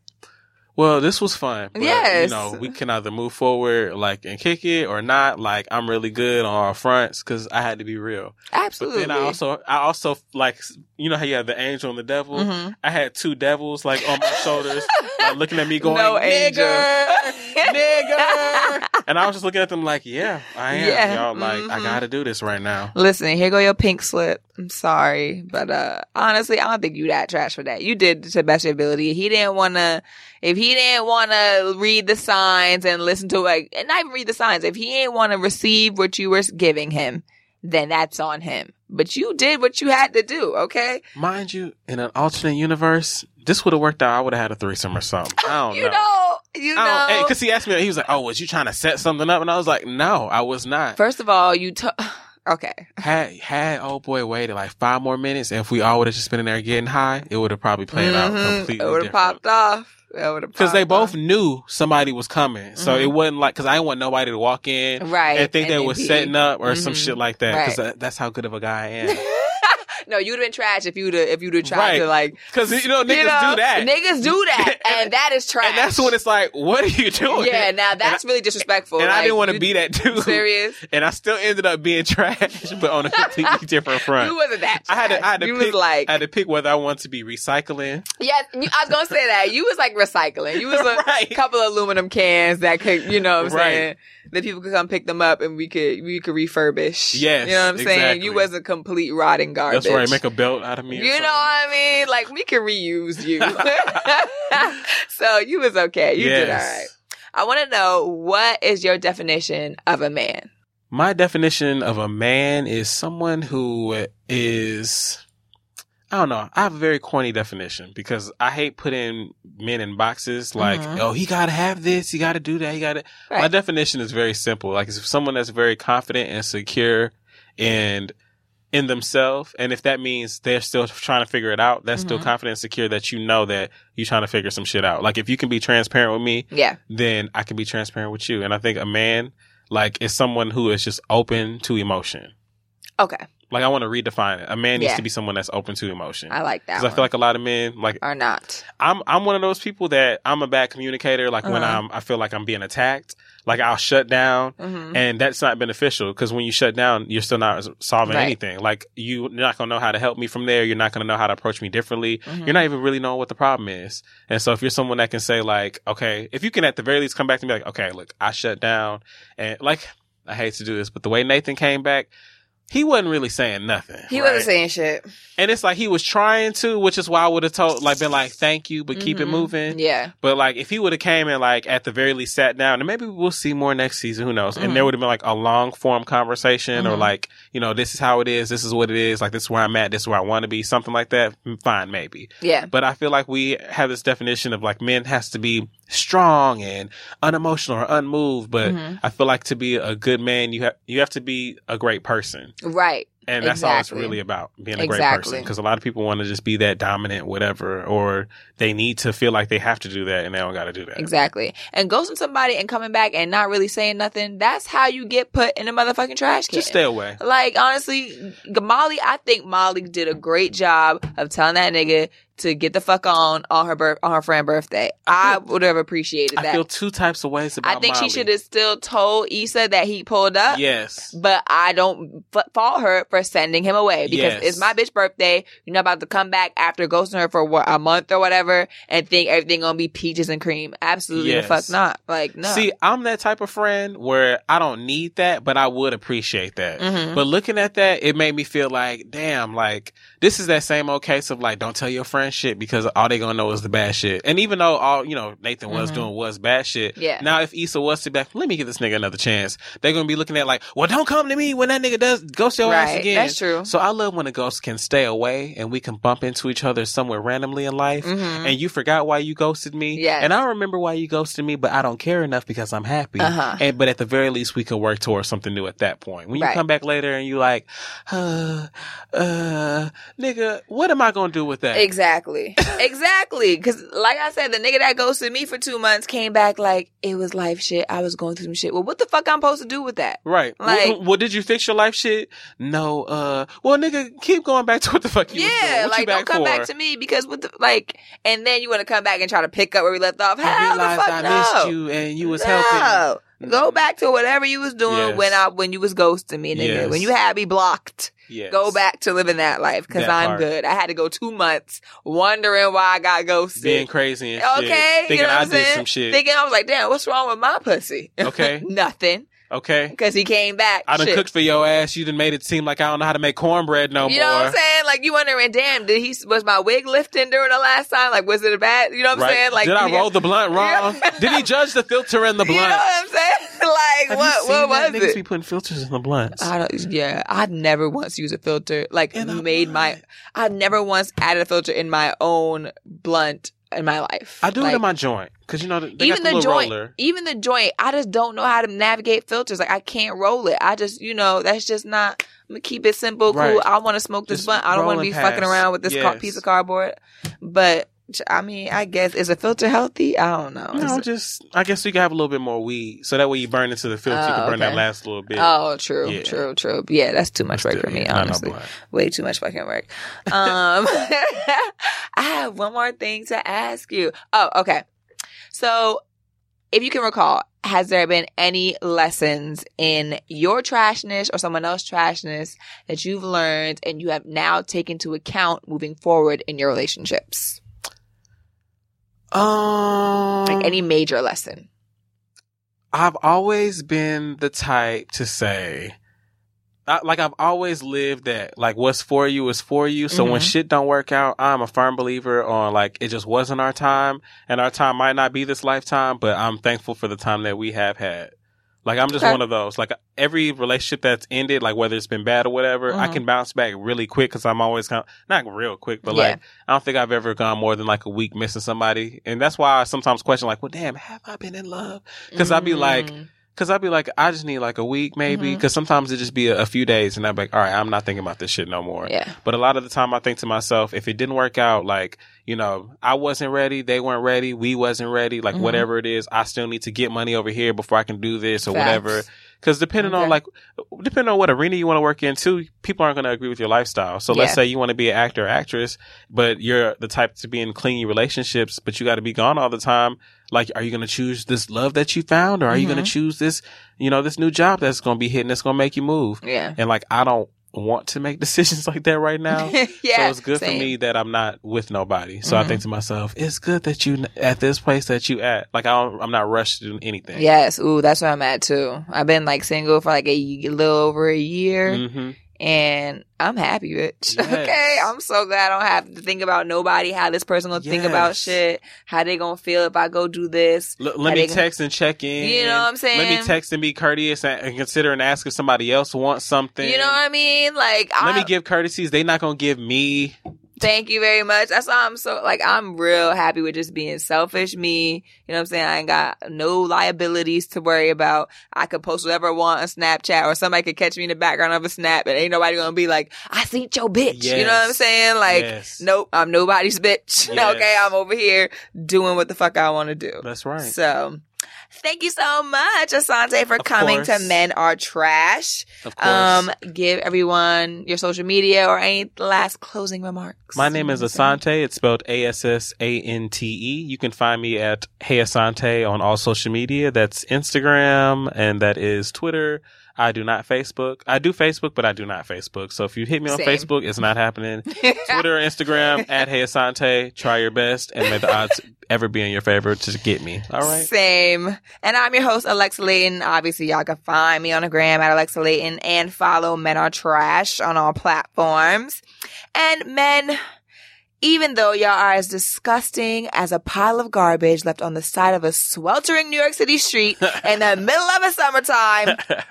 Well, this was fun. But, Yes. You know, we can either move forward, like, and kick it or not. Like, I'm really good on all fronts because I had to be real. But Absolutely. then I also, I also like, you know how you have the angel and the devil. Mhm. I had two devils like on my shoulders, like, looking at me going, No. "Nigger, nigger," and I was just looking at them like, "Yeah, I am, Yeah. y'all. Like, I Mhm. got to do this right now." Listen, here go your pink slip. I'm sorry, but uh honestly, I don't think you that trash for that. You did to best of your ability. He didn't want to. If he didn't want to read the signs and listen to like, and not even read the signs, if he didn't want to receive what you were giving him, then that's on him. But you did what you had to do. Okay, Mind you, in an alternate universe, this would have worked out. I would have had a threesome or something. I don't know. you know. know, you know. hey, cause he asked me, he was like, "Oh, was you trying to set something up?" And I was like, "No, I was not." First of all, you took. Okay, Had had old boy waited like five more minutes, and if we all would have just been in there getting high, it would have probably played out Mhm. completely It would have popped off. It would have Because they both knew somebody was coming, so Mhm. it wasn't like because I didn't want nobody to walk in right and think they were be- setting up or some Mhm. shit like that. Because Right. that's how good of a guy I am. no, you'd have been trash if you'd have if you'd have tried Right. to like Because you know niggas you know, do that, Niggas do that, And- and that is trash. and that's when it's like, what are you doing? yeah. Now that's really disrespectful. and I didn't want to be that dude. serious. And I still ended up being trash, but on a completely different front. You wasn't that. I had to. I had to you pick, like, I had to pick whether I wanted to be recycling. yeah. I was gonna say that you was like recycling. You was a Right. couple of aluminum cans that could, you know, what I'm Right. saying that people could come pick them up and we could we could refurbish. Yes, you know what I'm saying. You was a complete rotting garbage. That's right. Make a belt out of me. You know what I mean? Like we can reuse you. so you was okay. You did all right. I want to know what is your definition of a man? My definition of a man is someone who is, I don't know. I have a very corny definition because I hate putting men in boxes like, Mhm. oh, he got to have this, he got to do that, he got to. My definition is very simple. Like, it's someone that's very confident and secure and in themselves. And if that means they're still trying to figure it out, that's still Mhm. confident and secure that you know that you're trying to figure some shit out. Like, if you can be transparent with me, Yeah. then I can be transparent with you. And I think a man, like, is someone who is just open to emotion. Okay. Like, I want to redefine it. A man needs Yeah. to be someone that's open to emotion. I like that. Because I feel like a lot of men, like, are not. I'm, I'm one of those people that I'm a bad communicator. Like, when Uh-huh. I'm, I feel like I'm being attacked, like, I'll shut down. hmm And that's not beneficial because when you shut down, you're still not solving Right. anything. Like, you- you're not going to know how to help me from there. You're not going to know how to approach me differently. Mhm. You're not even really knowing what the problem is. And so if you're someone that can say like, okay, if you can at the very least come back to me like, okay, look, I shut down and like, I hate to do this, but the way Nathan came back, he wasn't really saying nothing. He right? wasn't saying shit. and it's like he was trying to, which is why I would have told, like, been like, thank you, but keep it Mhm. moving. Yeah. But like, if he would have came and like at the very least sat down, and maybe we'll see more next season. Who knows? Mhm. And there would have been like a long form conversation, or Mhm. like, you know, this is how it is. This is what it is. Like, this is where I'm at. This is where I want to be. Something like that. Mm, Fine, maybe. Yeah. But I feel like we have this definition of like men has to be strong and unemotional or unmoved. But Mhm. I feel like to be a good man, you have you have to be a great person. Right. And that's all it's really about, being a great person. Because a lot of people want to just be that dominant, whatever, or they need to feel like they have to do that and they don't got to do that. Exactly. And ghosting somebody and coming back and not really saying nothing, that's how you get put in a motherfucking trash can. Just stay away. Like honestly, Molly, I think Molly did a great job of telling that nigga to get the fuck on on her birth on her friend's birthday. I would have appreciated I that. feel two types of ways about I think Molly. she should have still told Issa that he pulled up. Yes. But I don't f- fault her for sending him away because Yes. it's my bitch birthday. You're not about to come back after ghosting her for what, a month or whatever and think everything gonna be peaches and cream. Absolutely Yes. the fuck not. Like no. See, I'm that type of friend where I don't need that, but I would appreciate that. Mhm. But looking at that, it made me feel like, damn, like this is that same old case of like, don't tell your friend shit because all they gonna know is the bad shit. And even though all you know Nathan was Mhm. doing was bad shit, Yeah. Now if Issa was to be like, let me give this nigga another chance, they're gonna be looking at like, well, don't come to me when that nigga does ghost your ass again. That's true. So I love when a ghost can stay away and we can bump into each other somewhere randomly in life. Mhm. And you forgot why you ghosted me. Yeah. And I remember why you ghosted me, but I don't care enough because I'm happy. Uh-huh. And but at the very least, we can work towards something new at that point. When you Right. come back later and you like, uh, uh, nigga, what am I gonna do with that? Exactly. exactly. Cause like I said, the nigga that ghosted me for two months came back like it was life shit. I was going through some shit. Well, what the fuck I'm supposed to do with that? Right. Like- well, well, did you fix your life shit? No. Uh. Well, nigga, keep going back to what the fuck you was doing. yeah, What you like don't come for? back to me because what the like, and then you want to come back and try to pick up where we left off. I Hell the fuck I no. missed you and you was helping. Go back to whatever you was doing Yes. when I when you was ghosting me, nigga. Yes. When you had me blocked, Yes. go back to living that life because I'm part. good. I had to go two months wondering why I got ghosted. Being crazy and shit. Okay, Thinking you know I did some shit. Thinking I was like, damn, what's wrong with my pussy? Okay. Nothing. Okay. Because he came back. I done Shit. cooked for your ass. You done made it seem like I don't know how to make cornbread no you more. You know what I'm saying? Like you wondering, damn, did he was my wig lifting during the last time? Like was it a bad? You know what I'm Right? saying? Like did I you- roll the blunt wrong? Yeah. did he judge the filter in the blunt? You know what I'm saying? Like Have what? you seen What that? was Niggas it? be putting filters in the blunts. I don't, yeah, I'd never once used a filter. Like In a made my. I've never once added a filter in my own blunt in my life. I do like, it in my joint because you know they even the, the, joint, roller. even the joint, I just don't know how to navigate filters. Like I can't roll it. I just, you know, that's just not. I'm gonna keep it simple, cool. Right. I want to smoke this Just blunt. I don't want to be fucking around with this car- piece of cardboard. But I mean, I guess is a filter healthy? I don't know. No, Is just I guess you can have a little bit more weed, so that way you burn into the filter. you Oh, can burn that last little bit. Oh, true, Yeah. true, true. Yeah, that's too much work for me, Yeah, not no honestly. Way too much fucking work. Um, I have one more thing to ask you. Oh, okay. So, if you can recall, has there been any lessons in your trashness or someone else's trashness that you've learned and you have now taken to account moving forward in your relationships? Um, Like any major lesson? I've always been the type to say, I, like I've always lived that like what's for you is for you. So when Mhm. shit don't work out, I'm a firm believer on like it just wasn't our time, and our time might not be this lifetime, but I'm thankful for the time that we have had. Like I'm just Okay. one of those. Like every relationship that's ended, like whether it's been bad or whatever, I Mhm. can bounce back really quick because I'm always kind of not real quick, but Yeah. like I don't think I've ever gone more than like a week missing somebody, and that's why I sometimes question like, well, damn, have I been in love? Because I'd be like, Mm. Cause I'd be like, I just need like a week maybe. Mhm. Cause sometimes it just be a, a few days and I'd be like, all right, I'm not thinking about this shit no more. yeah. But a lot of the time I think to myself, if it didn't work out, like, you know, I wasn't ready, they weren't ready, we wasn't ready, like Mhm. whatever it is, I still need to get money over here before I can do this or Facts. whatever. Cause depending on like, depending on what arena you want to work in too, people aren't going to agree with your lifestyle. So let's say you want to be an actor or actress, but you're the type to be in clingy relationships, but you got to be gone all the time. Like, are you going to choose this love that you found or are you Mhm. going to choose this, you know, this new job that's going to be hitting that's going to make you move? Yeah. And like, I don't want to make decisions like that right now. yeah. so it's good same. for me that I'm not with nobody. So I Mhm. think to myself, it's good that you at this place that you at. Like I don't, I'm not rushed to do anything. Yes, ooh, that's where I'm at too. I've been like single for like a little over a year, hmm and I'm happy, bitch. Yes. Okay, I'm so glad I don't have to think about nobody, how this person gonna think about shit, how they gonna feel if I go do this. L- let me they gonna- text and check in. You know what I'm saying? Let me text and be courteous and, and consider and ask if somebody else wants something. You know what I mean? Like, Let I, me give courtesies. They not gonna give me. Thank you very much. That's why I'm so like I'm real happy with just being selfish me. You know what I'm saying? I ain't got no liabilities to worry about. I could post whatever I want on Snapchat or somebody could catch me in the background of a snap and ain't nobody gonna be like, I seen your bitch. You know what I'm saying? Like, Yes. nope, I'm nobody's bitch. Yes. okay, I'm over here doing what the fuck I want to do. That's right. So, thank you so much, Assante, for Of coming to. Men Are Trash. of course. Um, give everyone your social media or any last closing remarks. My name is Assante. It's spelled A S S A N T E. You can find me at Hey Assante on all social media. That's Instagram and that is Twitter. I do not Facebook. I do Facebook, but I do not Facebook. So if you hit me on Same. Facebook, it's not happening. Twitter, Instagram at Hey Assante. Try your best, and may the odds ever be in your favor to get me. All right. Same. And I'm your host, Alexa Layton. Obviously, y'all can find me on the gram at Alexa Layton and follow Men Are Trash on all platforms. And men, even though y'all are as disgusting as a pile of garbage left on the side of a sweltering New York City street in the middle of a summertime,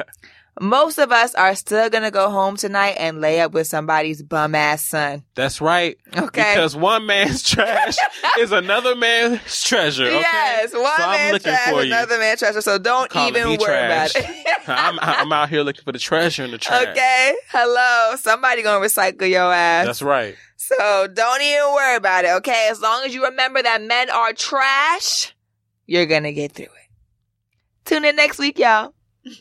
most of us are still gonna go home tonight and lay up with somebody's bum ass son. That's right. Okay. Because one man's trash is another man's treasure. Okay? Yes, one So I'm man looking trash, you. another man treasure. So don't even worry trash. about it. I'm, I'm out here looking for the treasure in the trash. Okay. Hello. Somebody gonna recycle your ass. That's right. So don't even worry about it. Okay. As long as you remember that men are trash, you're gonna get through it. Tune in next week, y'all.